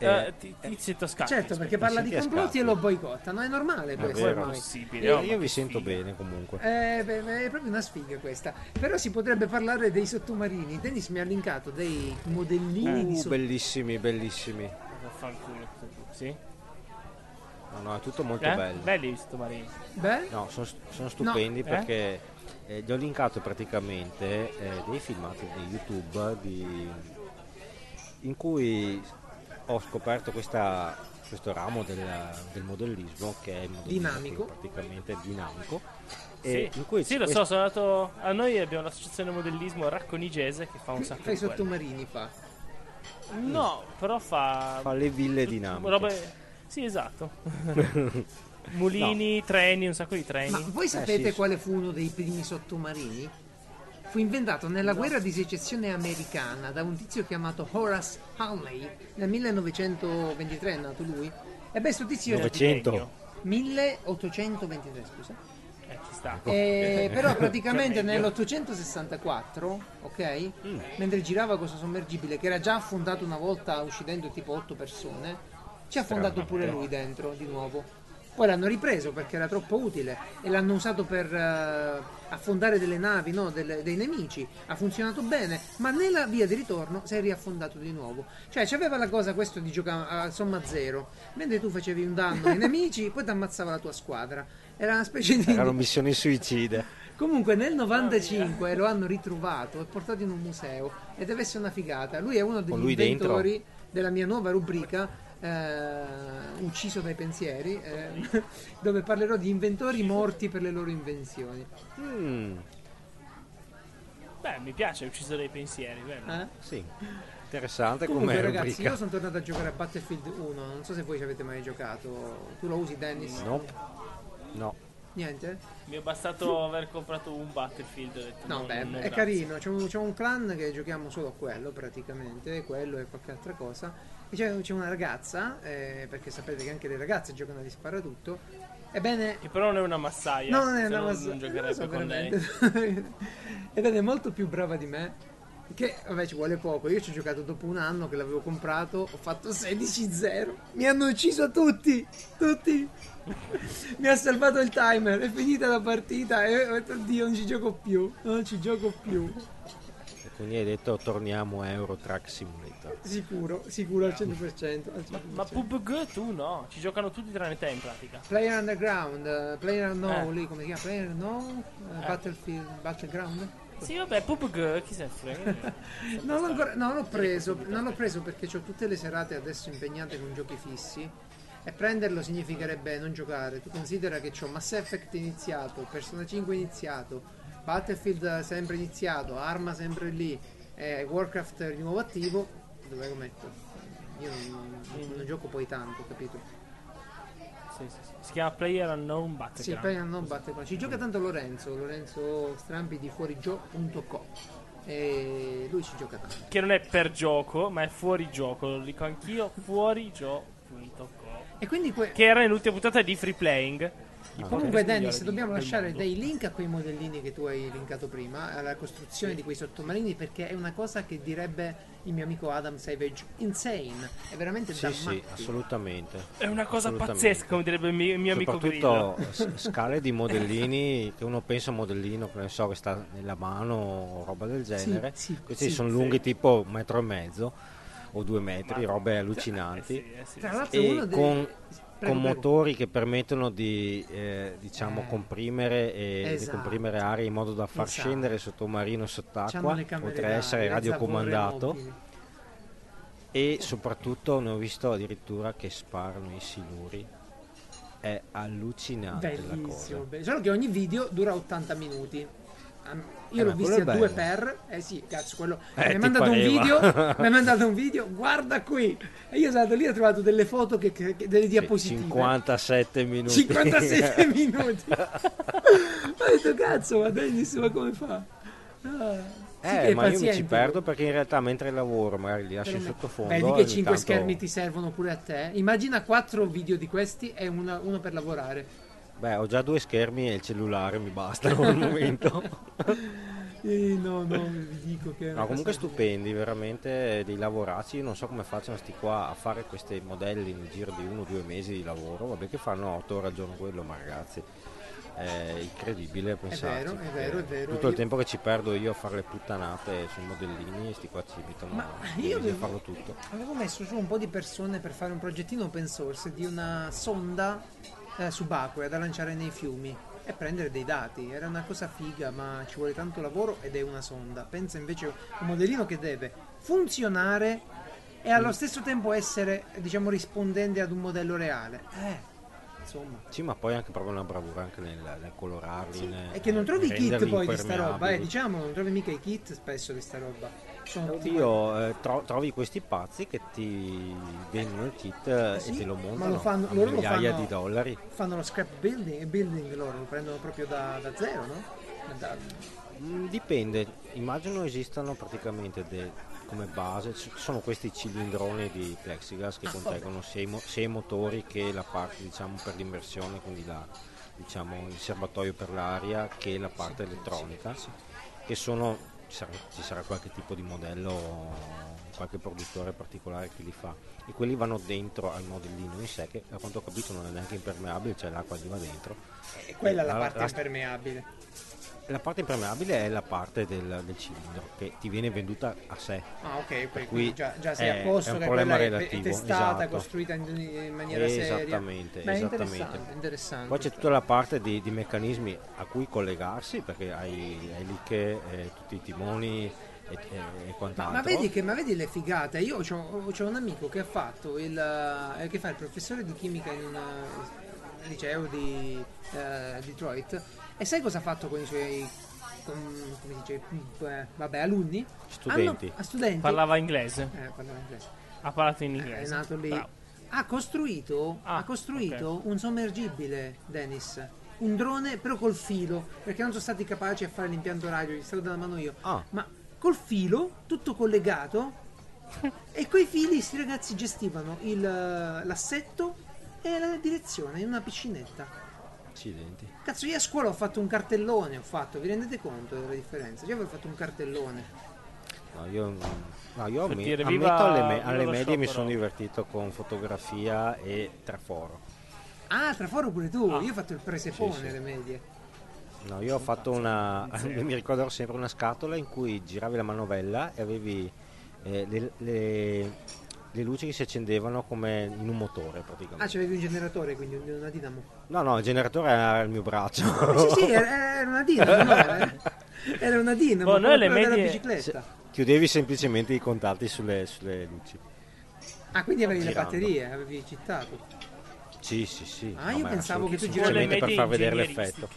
E- Eh, ti, ti sento scatti. Certo, perché parla di complotti e lo boicottano, è normale È questo vero. ormai. possibile. io, vi sento bene comunque. Eh, beh, è proprio una sfiga questa. Però si potrebbe parlare dei sottomarini. Dennis mi ha linkato dei modellini di Uh, sottomarini. bellissimi, bellissimi. Vaffanculo, Sì? No, no, è tutto molto Eh? bello. Belli i sottomarini. Beh, No, sono, sono stupendi eh? perché eh, gli ho linkato praticamente eh, dei filmati di YouTube di- in cui ho scoperto questa- questo ramo del, del modellismo che è Dinamico. praticamente dinamico. Sì, in cui sì, lo so, sono andato. A noi abbiamo l'associazione modellismo Racconigese che fa un sacco fai di quello. sottomarini fa. No, però fa. fa le ville dinamiche. robe- Sì, esatto. <laughs> Mulini, treni, un sacco di treni. Ma voi sapete sì, sì. quale fu uno dei primi sottomarini? Fu inventato nella guerra di secessione americana da un tizio chiamato Horace Halney nel 1923 è nato lui. E beh, sto tizio 900. Legno. 1823, scusa. Eh, ci sta. Eh, però <laughs> praticamente Meglio. nell'864, ok? Mentre girava questo sommergibile che era già affondato una volta uccidendo tipo 8 persone, ci ha affondato pure lui dentro di nuovo. Poi l'hanno ripreso perché era troppo utile e l'hanno usato per eh, affondare delle navi, no? Delle- dei nemici. Ha funzionato bene, ma nella via di ritorno si è riaffondato di nuovo. Cioè, c'aveva la cosa questo di giocare a somma zero. Mentre tu facevi un danno ai nemici, poi ti ammazzava la tua squadra. Era una specie di. Erano missioni suicide. Comunque nel 95 lo hanno ritrovato e portato in un museo e deve essere una figata. Lui è uno degli lui dentro? inventori della mia nuova rubrica eh, Ucciso dai pensieri, eh, <laughs> dove parlerò di inventori morti per le loro invenzioni. Mm, Beh, mi piace, ucciso dei pensieri, bello. Eh? sì, interessante Comunque come ragazzi, rubrica. io sono tornato a giocare a Battlefield 1, non so se voi ci avete mai giocato. Tu lo usi Dennis? No, no. Niente? Mi è bastato aver comprato un Battlefield. Detto, No, no, beh, no, è grazie. carino. C'è un, c'è un clan che giochiamo solo a quello praticamente, quello e qualche altra cosa. E c'è, una ragazza, eh, perché sapete che anche le ragazze giocano di sparatutto. Ebbene, Che però non è una massaia. no, non è una no massa- Non giocherebbe so con lei. veramente. <laughs> Ed è molto più brava di me. Che vabbè ci vuole poco. Io ci ho giocato dopo un anno che l'avevo comprato. Ho fatto 16-0. Mi hanno ucciso tutti. Tutti. Mi ha salvato il timer. È finita la partita. E ho detto, oddio, non ci gioco più. Non ci gioco più. Quindi hai detto torniamo a Euro Truck Simulator. Sicuro, sicuro al 100%. al 100%. Ma PUBG tu no, ci giocano tutti tranne te in pratica. Player Underground, eh, Player No, Eh. lì come si chiama? Player No, eh, Battlefield, Battleground? Sì, vabbè, PUBG, <laughs> chi se ne frega. Non ancora, no, l'ho preso, non l'ho preso perché ho tutte le serate adesso impegnate con giochi fissi e prenderlo significherebbe non giocare. Tu considera che ho Mass Effect iniziato, Persona 5 iniziato, Battlefield sempre iniziato, Arma sempre lì, e Warcraft di nuovo attivo, dove lo metto? Io non, non- non gioco poi tanto, capito? Sì, sì, sì. Si chiama Player Unknown Sì, Battleground. poi non batte qua. Ci gioca tanto Lorenzo, Lorenzo Strampi di fuorigio.co e lui ci gioca tanto. Che non è per gioco, ma è fuori gioco, lo dico anch'io, fuorigio.co. E quindi que- Che era nell'ultima puntata di Free Playing. I Comunque Dennis, dobbiamo lasciare dei link a quei modellini che tu hai linkato prima, alla costruzione di quei sottomarini, perché è una cosa che direbbe il mio amico Adam Savage insane, è veramente da Sì, sì, matti. assolutamente. È una cosa pazzesca, come direbbe il mio, il mio amico Grillo. Soprattutto scale di modellini <laughs> che uno pensa a un modellino che ne so che sta nella mano o roba del genere. sì, Questi sì, sono sì. lunghi tipo un metro e mezzo o due metri, Ma- robe Eh allucinanti. sì, eh sì, Tra sì. E con, Prego, con prego. motori che permettono di eh, diciamo Eh. comprimere e Esatto. comprimere aria in modo da far Esatto. scendere sottomarino sott'acqua, oltre a essere radiocomandato e soprattutto ne ho visto addirittura che sparano i siluri. È allucinante la cosa. Bellissimo, bello. solo che ogni video dura 80 minuti. Am- Io Eh, l'ho visto a quello è due bello. per. Eh sì, cazzo, quello. Eh, mi ha mandato un pareva. video. <laughs> mi ha mandato un video. Guarda qui. E io sono andato lì e ho trovato delle foto, che, che- delle diapositive. 57 minuti 57 <laughs> minuti. <laughs> ho detto, cazzo, ma Dennis, ma come fa? Ah, sì Eh, ma io mi ci paziente, perdo perché in realtà mentre lavoro magari li lascio in sottofondo. Vedi che ogni 5 tanto- schermi ti servono pure a te. Immagina 4 video di questi e una- uno per lavorare. Beh, ho già due schermi e il cellulare mi bastano al momento. <laughs> Eh, no, no, vi dico che. è No, comunque stupendi, veramente dei lavoracci. Io non so come facciano sti qua a fare questi modelli nel giro di uno o due mesi di lavoro. Vabbè che fanno 8 ore al giorno quello, ma ragazzi. È incredibile pensarci. vero, è vero, è vero. Tutto il Io- tempo che ci perdo io a fare le puttanate sui modellini, sti qua ci mettono Ma due io a avevo- farlo tutto. Avevo messo su un po' di persone per fare un progettino open source di una sonda eh, subacquea da lanciare nei fiumi e prendere dei dati. Era una cosa figa, ma ci vuole tanto lavoro ed è una sonda. Pensa invece a un modellino che deve funzionare e Mm. allo stesso tempo essere, diciamo, rispondente ad un modello reale. Eh, insomma. Sì, ma poi anche proprio una bravura anche nel, nel colorarli. nel- È che non trovi i kit poi di sta roba, eh, diciamo, non trovi mica i kit spesso di sta roba. Tutti Oddio, eh, tro- trovi questi pazzi che ti vendono il kit eh, Eh sì, e te lo ma montano lo fanno- a loro lo migliaia fanno- di dollari. fanno lo scrap building, building loro, lo prendono proprio da, da zero, no? Da- Mm, dipende, immagino esistano praticamente de- come base, ci sono questi cilindroni di plexiglass che Ah, contengono sia i, mo- sia i motori che la parte diciamo per l'immersione, quindi la, diciamo, il serbatoio per l'aria che la parte elettronica, che sono, ci sarà, ci sarà qualche tipo di modello, qualche produttore particolare che li fa, e quelli vanno dentro al modellino in sé, che a quanto ho capito non è neanche impermeabile, c'è l'acqua che va dentro. E quella è la La- parte la- impermeabile. La parte impermeabile è la parte del, del cilindro che ti viene venduta a sé. Ah, ok, ok, cui già, già sei è- a posto è un che problema quella è- è relativo, testata, esatto. costruita in, in maniera seria. Esattamente, Beh, esattamente. interessante, interessante. Poi c'è tutta la parte di, di meccanismi a cui collegarsi, perché hai, hai lì che eh, tutti i timoni e, e- Ma, quant'altro. ma vedi che ma vedi le figate? Io ho un amico che ha fatto il eh, che fa il professore di chimica in un eh, liceo di eh, Detroit e sai cosa ha fatto con i suoi con- come si dice eh, vabbè alunni? Studenti. Hanno- a studenti. Parlava inglese. Eh, parlava inglese. Ha parlato in È inglese. nato lì. Bravo. Ha costruito, Ah, ha costruito un sommergibile, Dennis. Un drone però col filo, perché non sono stati capaci a fare l'impianto radio, gli stavo dando la mano io. Ah. Ma col filo, tutto collegato, e coi fili questi ragazzi gestivano il, l'assetto e la direzione in una piscinetta. Accidenti. Cazzo, io a scuola ho fatto un cartellone, ho fatto, vi rendete conto della differenza? Io avevo fatto un cartellone. No, io, no, io ammi- dire, viva- alle, me- alle medie mi sono divertito con fotografia e traforo. Ah, traforo pure tu, Ah. io ho fatto il presepone Sì, sì. alle medie. No, io ho fatto una. <laughs> mi ricorderò sempre una scatola in cui giravi la manovella e avevi eh, le, le- le luci che si accendevano come in un motore Ah, praticamente. c'avevi un generatore, quindi un- una dinamo. No, no, il generatore era il mio braccio. Eh, sì, sì, era, una dinamo, no? <laughs> Era, era una dinamo, Boh, noi della medie- bicicletta. Chiudevi semplicemente i contatti sulle, sulle luci. Ah, quindi avevi le Girando. batterie, avevi citato. Sì, sì, sì. Ah, io Vabbè, pensavo che tu giravi- per far vedere l'effetto.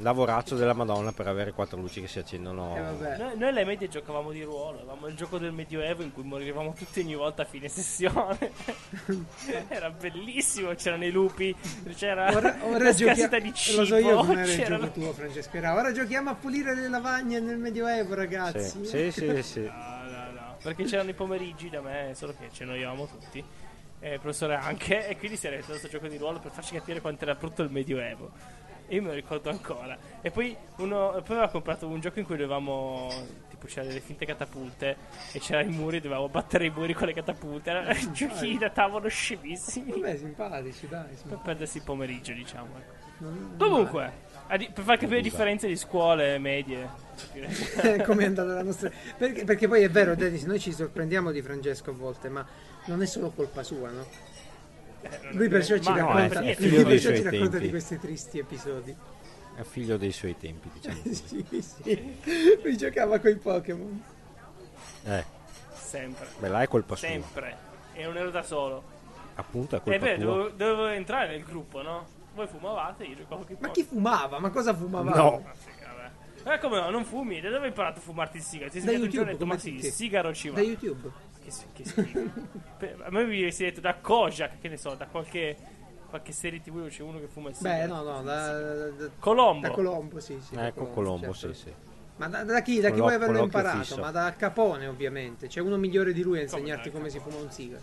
Lavoraccio della Madonna per avere quattro luci che si accendono. Eh, vabbè. Noi, noi alle medie giocavamo di ruolo, avevamo il gioco del medioevo in cui morivamo tutti ogni volta a fine sessione. <laughs> era bellissimo, c'erano i lupi, c'era Ora, ora la giochia- scarsità di cibo. Lo so io come era il gioco tuo, Francesco. Era, ora giochiamo a pulire le lavagne nel Medioevo, ragazzi. Sì, sì, sì, <laughs> sì. No, no, no, perché c'erano i pomeriggi da me, solo che ce noiavamo tutti. E il professore anche, e quindi si era messo questo gioco di ruolo per farci capire quanto era brutto il Medioevo. E io me lo ricordo ancora. E poi uno poi aveva comprato un gioco in cui dovevamo. Tipo c'erano delle finte catapulte e c'erano i muri, dovevamo battere i muri con le catapulte. Erano <laughs> giochi da tavolo scemissimi. Vabbè, simpatici, dai. Per simpatici. perdersi il pomeriggio, diciamo. ecco. Non- Comunque, di- per far capire le differenze di scuole medie. <laughs> Eh, come è andata la nostra perché, perché poi è vero Dennis noi ci sorprendiamo di Francesco a volte ma non è solo colpa sua no? Lui perciò ci no, racconta, <laughs> lui figlio perciò ci racconta di questi tristi episodi È figlio dei suoi tempi, diciamo. <laughs> sì, sì. lui giocava con i Pokémon Eh, Sempre. beh, là è colpa sua. Sempre. E non ero da solo. Appunto, è E colpa beh, tua. dovevo, dovevo entrare nel gruppo, no? Voi fumavate, io giocavo con i ma chi fumava? ma cosa fumava? No. Ma sì, vabbè. Eh, come no, non fumi? Da dove hai imparato a fumarti il sigaro? Ti sei Da YouTube, detto, come ma sì, il sigaro ci va. da YouTube Che, che schifo. <laughs> Per- a me mi avresti detto da Kojak, che ne so, da qualche, qualche serie tv c'è uno che fuma il sigaro. beh no no da, da, Colombo. da Colombo sì, sì da Ecco Colombo, certo. sì, sì. ma da, da chi? da chi Con vuoi averlo imparato? fisso. ma da Capone ovviamente c'è uno migliore di lui a Come insegnarti dai, come si fuma un sigaro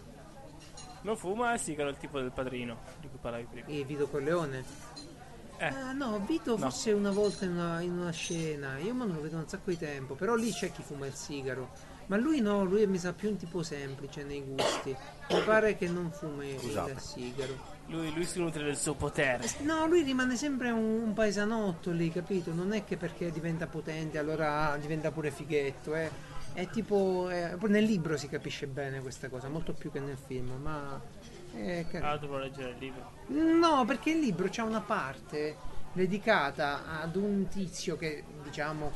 Non fuma il sigaro, il tipo del padrino, di cui parlavi prima. e Vito Corleone Eh. Ah no, Vito No. forse una volta in una, in una scena, io ma non lo vedo da un sacco di tempo, però lì c'è chi fuma il sigaro. Ma lui no, lui mi sa più un tipo semplice nei gusti. Mi pare che non fuma il Scusate. il sigaro. Lui, lui si nutre del suo potere. No, lui rimane sempre un, un paesanotto lì, capito? Non è che perché diventa potente allora diventa pure fighetto, eh. È tipo... eh, nel libro si capisce bene questa cosa, molto più che nel film, ma... Carino. Ah, dovrò leggere il libro. No, perché il libro c'è una parte dedicata ad un tizio che, diciamo,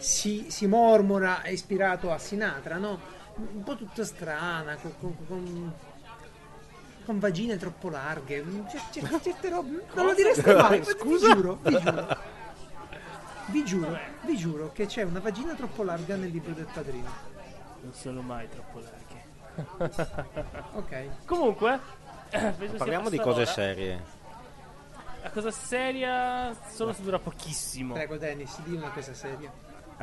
si, si mormora, è ispirato a Sinatra, no? Un po' tutta strana, con, con, con- con vagine troppo larghe. C'è- c'è- certe robe. Non lo direste mai, <laughs> ma vi giuro, vi giuro. Vi giuro, vi giuro che c'è una vagina troppo larga nel libro del padrino. Non sono mai troppo larghe. <laughs> Ok. Comunque, <clears throat> Parliamo di cose l'ora. serie. La cosa seria solo se dura pochissimo. Prego Dennis, di una cosa seria.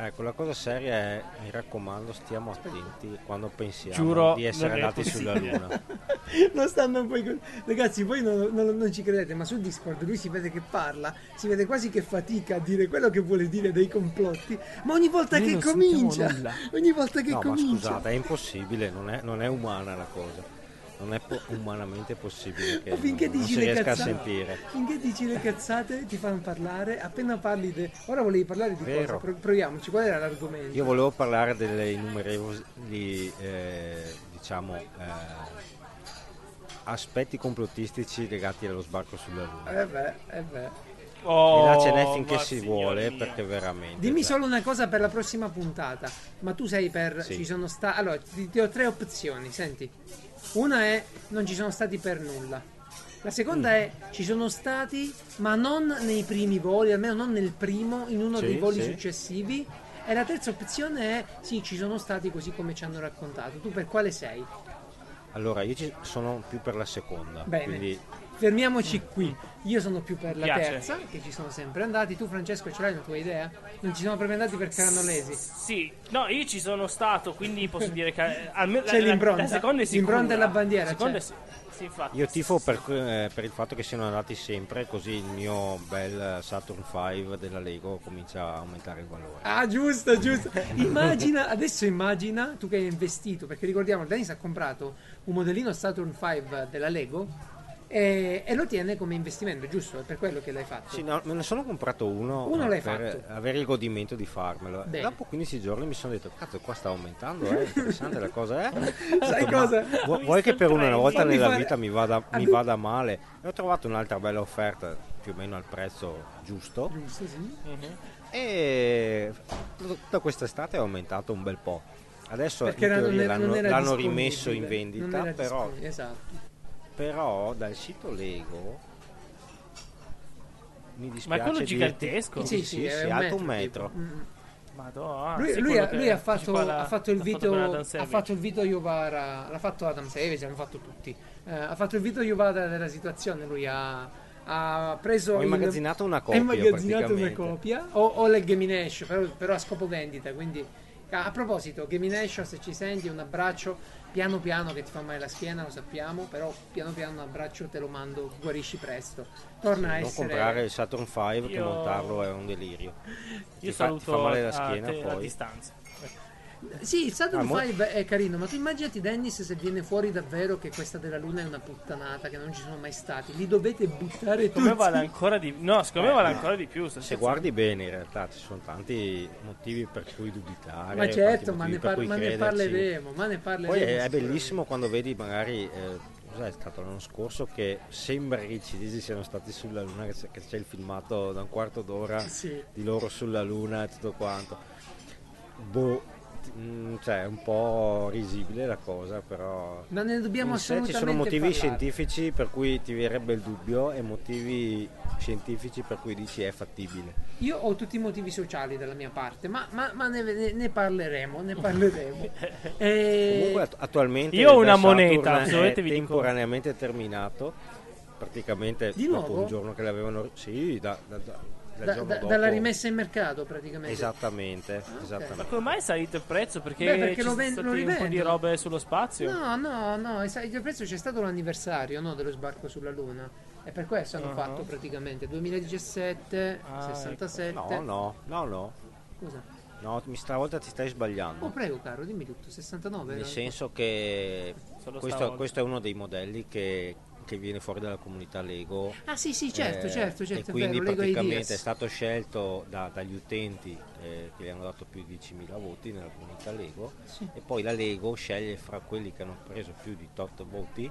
Ecco, la cosa seria è, mi raccomando, stiamo attenti quando pensiamo Giuro, di essere andati sulla. Luna. <laughs> non stanno poi con- ragazzi voi non, non- non ci credete ma su Discord lui si vede che parla si vede quasi che fatica a dire quello che vuole dire dei complotti ma ogni volta Noi che comincia ogni volta che No, ma comincia scusate, è impossibile, non è, non è umana la cosa. Non è po- umanamente possibile che Ma finché non, non dici si le riesca a cazzate sentire. finché dici le cazzate ti fanno parlare appena parli de... ora volevi parlare di Vero. cosa Pro- proviamoci qual era l'argomento Io volevo parlare delle innumerevoli, eh, diciamo, eh, aspetti complottistici legati allo sbarco sulla Luna. eh beh, eh beh. Oh, e là ce n'è finché ma si vuole, mio. perché veramente... Dimmi cioè, solo una cosa per la prossima puntata. Ma tu sei per. Sì. Ci sono stati. Allora, ti, ti ho tre opzioni. Senti. Una è non ci sono stati per nulla. La seconda è ci sono stati, ma non nei primi voli, almeno non nel primo, in uno Sì, dei voli sì. successivi. E la terza opzione è sì, ci sono stati così come ci hanno raccontato. Tu per quale sei? Allora, io sono più per la seconda. Bene. Quindi Fermiamoci qui. Io sono più per la Piace. terza, che ci sono sempre andati. Tu, Francesco, ce l'hai una tua idea? Non ci siamo proprio andati perché erano lesi. Sì, no, io ci sono stato, quindi posso dire che eh, almeno C'è la- la- l'impronta. La seconda è sicura. L'impronta e la bandiera, La sì, io tifo per, eh, per il fatto che siano andati sempre, così il mio bel Saturn 5 della Lego comincia a aumentare il valore. Ah, giusto, giusto. Immagina, adesso immagina tu che hai investito, perché ricordiamo, Dennis ha comprato un modellino Saturn 5 della Lego e, e lo tiene come investimento, giusto? È per quello che l'hai fatto. Sì, no, me ne sono comprato uno, Uno eh, l'hai per fatto. avere il godimento di farmelo. Bene. Dopo 15 giorni mi sono detto, cazzo, qua sta aumentando, è interessante la cosa, eh? <laughs> Sai cosa? Vu- Vuoi che per una volta Fammi nella fare- vita mi vada, mi vada male? E ho trovato un'altra bella offerta, più o meno al prezzo giusto. Giusto, sì. E tutta quest'estate è aumentato un bel po'. Adesso era- non era, l'hanno, non era l'hanno rimesso in vendita, però, Esatto. Però dal sito Lego mi dispiace Ma è quello dirti- gigantesco? Sì, Sì, sì, sì, è sì, un alto un metro. Mm. Madonna, Lui, lui ha, lui ha fatto, fa la- ha fatto il Vito Adam ha fatto il Vito Iovara l'ha fatto Adam Savage l'hanno fatto tutti Eh, ha fatto il Vito Iovara della situazione lui ha, ha preso Ho il- immagazzinato una ha copia, immagazzinato una copia o, o le Gaming però, però a scopo vendita quindi a a proposito Gaming Ash se ci senti un abbraccio piano piano che ti fa male la schiena lo sappiamo però piano piano un abbraccio te lo mando guarisci presto torna a Non essere comprare il Saturn 5 che Io- montarlo è un delirio. Io ti fa- ti saluto fa male la a schiena te a poi. distanza. Sì, il Saturn Ah, mo- 5 è carino, ma tu immaginati Dennis se viene fuori davvero che questa della Luna è una puttanata, che non ci sono mai stati. Li dovete buttare tutti. vale ancora di No, secondo me vale ancora di più. Se guardi bene, in realtà ci sono tanti motivi per cui dubitare. Ma certo, ma ne, par- ma ne parleremo, ma ne parleremo. Poi è, è bellissimo quando vedi magari, eh, cos'è stato l'anno scorso, che sembra che i cinesi siano stati sulla Luna, che c'è, che c'è il filmato da un quarto d'ora Sì. di loro sulla Luna e tutto quanto. Boh, cioè è un po' risibile la cosa, però... Ma ne dobbiamo sé ci assolutamente sono motivi parlare. scientifici per cui ti verrebbe il dubbio e motivi scientifici per cui dici è fattibile. Io ho tutti i motivi sociali dalla mia parte, ma, ma- ma ne, ne- ne parleremo, ne parleremo. <laughs> E- Comunque att- attualmente Io ho una moneta, è vi dico. temporaneamente terminato, praticamente Di dopo nuovo? un giorno che l'avevano... Sì, da- da- da- da- da- dalla rimessa in mercato praticamente. Esattamente, Ma esattamente. come mai è salito il prezzo? Perché, Beh, perché ci lo sono ven- lo un po' di robe sullo spazio? No, no, no, è sa- il prezzo c'è stato l'anniversario no, dello sbarco sulla Luna. E per questo hanno Ah. fatto praticamente 2017, Ah, 67. No, no, no, no. Scusa. No, mi stavolta ti stai sbagliando. Oh, prego, caro, dimmi tutto. 69. Nel senso che questo, questo è uno dei modelli che, che viene fuori dalla comunità Lego. Ah, sì, sì, certo, Eh, certo, certo. e quindi vero, praticamente è stato scelto da- dagli utenti eh, che gli hanno dato più di 10.000 voti nella comunità Lego Sì. e poi la Lego sceglie fra quelli che hanno preso più di tot voti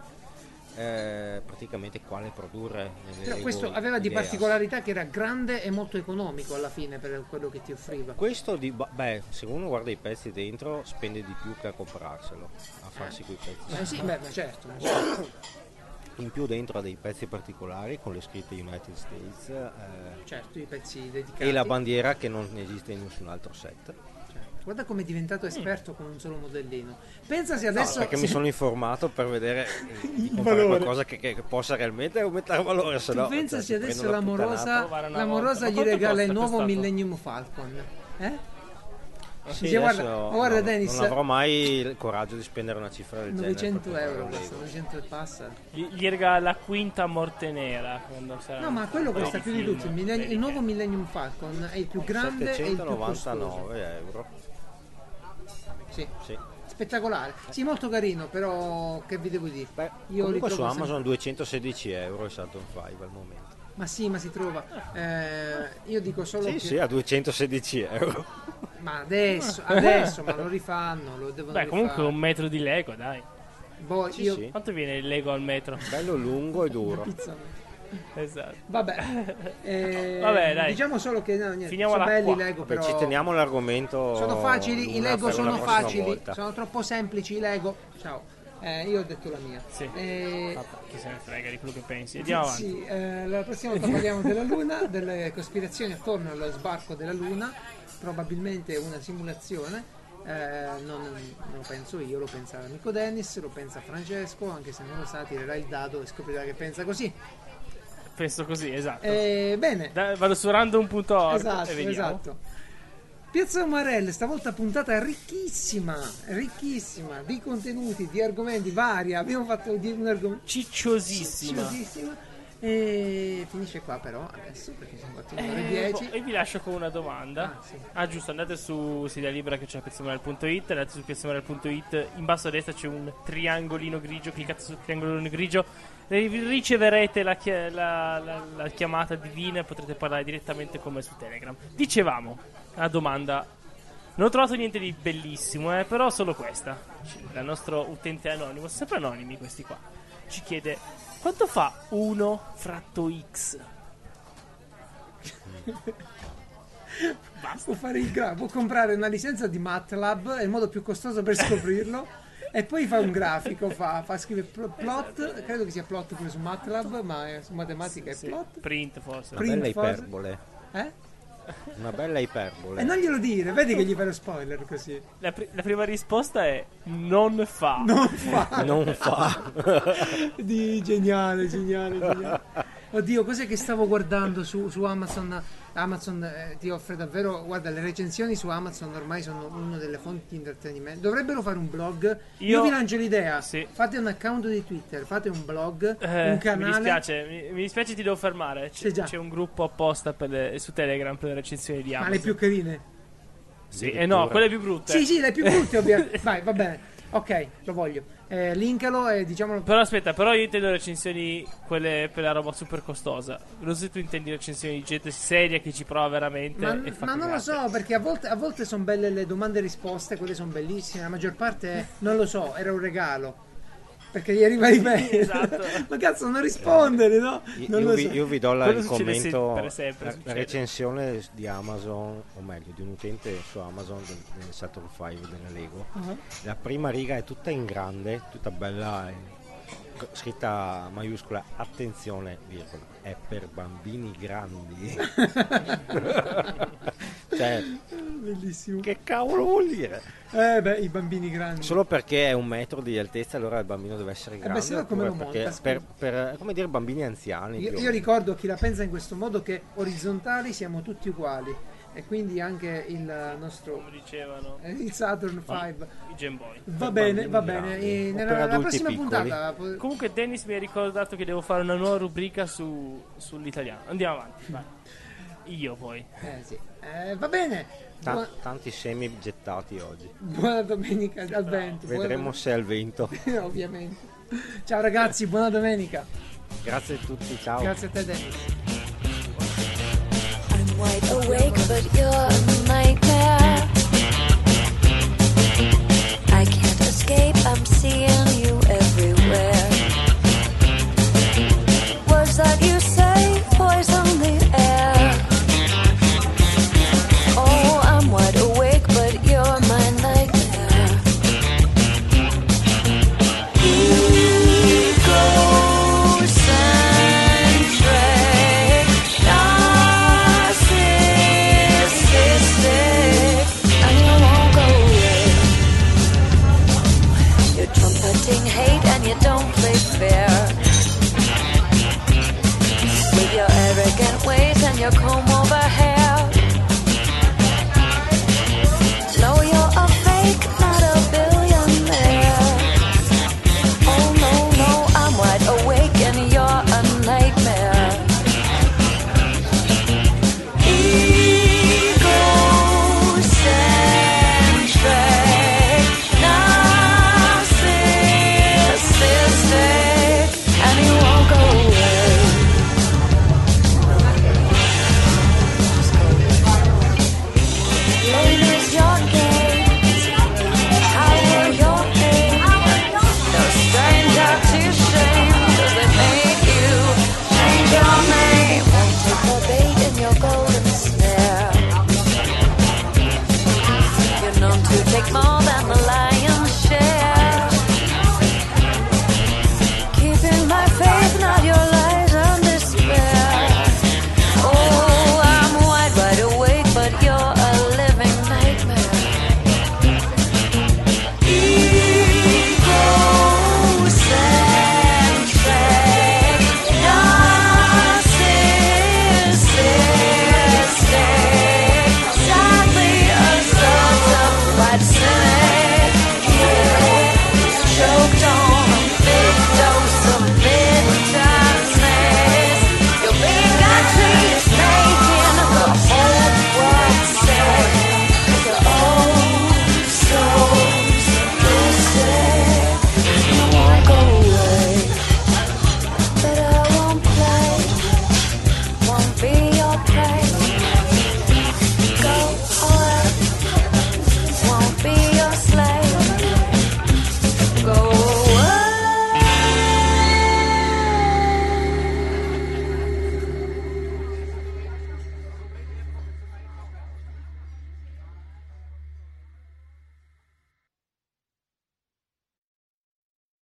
eh, praticamente quale produrre Però questo aveva di particolarità che era grande e molto economico alla fine per quello che ti offriva. questo di, beh se uno guarda i pezzi dentro spende di più che a comprarselo a farsi quei pezzi Eh sì, beh, ma certo. ma certo. <coughs> in più dentro ha dei pezzi particolari con le scritte United States eh, certo, i pezzi dedicati. e la bandiera che non esiste in nessun altro set Certo. Guarda come è diventato esperto con un solo modellino. Pensa se adesso. No, perché mi se- sono informato per vedere <laughs> di comprare valore. qualcosa che, che- possa realmente aumentare valore. Se Tu no, pensa cioè, se adesso l'amorosa, l'amorosa gli regala il nuovo? Millennium Falcon. Eh? Sì, Dice, guarda, ma guarda no, Dennis, non avrò mai il coraggio di spendere una cifra del genere. 900 per euro, comprare un costa Lego. 900 e passa. Gli gli regala la quinta morte nera. No, ma quello un costa più di tutti. Il, millenni- il nuovo Millennium Falcon è il più grande e il più costoso. 799 euro. Sì. Sì. Spettacolare. Sì, molto carino, però che vi devo dire? Beh, Io comunque su Amazon 216 euro il Saturn 5 al momento. Ma sì, ma si trova. Eh, io dico solo Sì, che... sì, a 216 euro. Ma adesso, adesso, ma lo rifanno, lo devono Beh, comunque rifare. un metro di Lego, dai. Boh, Sì, io... sì. Quanto viene il Lego al metro? Bello lungo e duro. <laughs> Pizza. esatto. Vabbè, <laughs> eh, Vabbè, dai. diciamo solo che no, niente, Finiamola sono belli qua. i Lego, Vabbè, però ci teniamo l'argomento. sono facili, i Lego sono facili, volta. sono troppo semplici i Lego. Ciao. Eh, io ho detto la mia. Sì. Eh, chi se ne frega di quello che pensi. Andiamo avanti. Sì, eh, la prossima volta parliamo della Luna, delle cospirazioni attorno allo sbarco della Luna, probabilmente una simulazione. eh, non, non lo penso io, lo pensa l'amico Dennis, lo pensa Francesco, anche se non lo sa, tirerà il dado e scoprirà che pensa così. Penso così, esatto. Eh, bene, Da- vado su random.org esatto, e vediamo. esatto. Piazza Umarelle, stavolta puntata ricchissima, ricchissima di contenuti, di argomenti vari. Abbiamo fatto di un argomento Cicciosissima. Cicciosissima. E finisce qua però adesso perché siamo fatti un'ora e Eh, dieci. e vi lascio con una domanda. Ah, sì. Ah, giusto, andate su Sidia Libera che c'è piazzamonel.it, andate su piazzamonel.it, in basso a destra c'è un triangolino grigio, cliccate sul triangolino grigio, riceverete la, chia- la- la- la chiamata divina e potrete parlare direttamente con me su Telegram. Dicevamo, la domanda, non ho trovato niente di bellissimo, eh, però solo questa. Il nostro utente anonimo, sempre anonimi questi qua, ci chiede quanto fa 1 fratto x? Può, fare il gra- può comprare una licenza di MATLAB, è il modo più costoso per scoprirlo. e poi fa un grafico, fa, fa scrivere pl- plot, credo che sia plot pure su MATLAB, ma è- su matematica Sì, è plot. print forse. Una bella fase. iperbole. Eh? Una bella iperbole. E non glielo dire, vedi che gli fai lo spoiler così. La, pri- la prima risposta è non fa. Non fa. Non fa. <laughs> Di geniale, geniale, geniale. Oddio, cos'è che stavo guardando su, su Amazon? Amazon eh, ti offre davvero, guarda, le recensioni su Amazon ormai sono una delle fonti di intrattenimento. Dovrebbero fare un blog. Io, Io- vi lancio l'idea. Sì. Fate un account di Twitter, fate un blog, Eh, un canale. Mi dispiace, mi, mi dispiace, ti devo fermare. C'è, già. c'è un gruppo apposta per le- su Telegram per le recensioni di Ma Amazon. le più carine. Sì, eh no, quelle più brutte. Sì, sì, le più brutte, ovviamente. <laughs> Vai, va bene. Ok, lo voglio. Eh, linkalo e diciamolo. Però aspetta, però io intendo recensioni quelle per la roba super costosa. Non so se tu intendi recensioni di gente seria che ci prova veramente Ma, ma non lo so, perché a volte, a volte sono belle le domande e risposte, quelle sono bellissime, la maggior parte non lo so, era un regalo. Perché gli arriva di me. esatto. <laughs> ma cazzo, non rispondere, no? Io, Non io lo vi, so. io vi do la- il commento, sempre, sempre la, la recensione di Amazon, o meglio di un utente su Amazon del, del Saturn 5 della Lego. Uh-huh. La prima riga è tutta in grande, tutta bella, eh, co- scritta maiuscola, attenzione, virgola, è per bambini grandi. <laughs> cioè, Bellissimo. che cavolo vuol dire? Eh beh, i bambini grandi. Solo perché è un metro di altezza, allora il bambino deve essere grande. Eh se no come lo monta, per, per- come dire bambini anziani. Io, io ricordo chi la pensa in questo modo che orizzontali siamo tutti uguali. E quindi anche il nostro Come dicevano eh, il Saturn 5. i Game Boy. Va bene, va bene. E nella, per la adulti prossima piccoli. puntata Comunque Dennis mi ha ricordato che devo fare una nuova rubrica su, sull'italiano. Andiamo avanti, vai. Io poi. Eh sì. Eh, va bene. Ta- Buona, tanti semi gettati oggi. buona domenica al vento. buona Vedremo se è al vento. <laughs> Ovviamente. Ciao ragazzi, buona domenica. Grazie a tutti, ciao. Grazie a te Dennis. Wide awake, but you're a nightmare. I can't escape, I'm seeing you everywhere. Words that you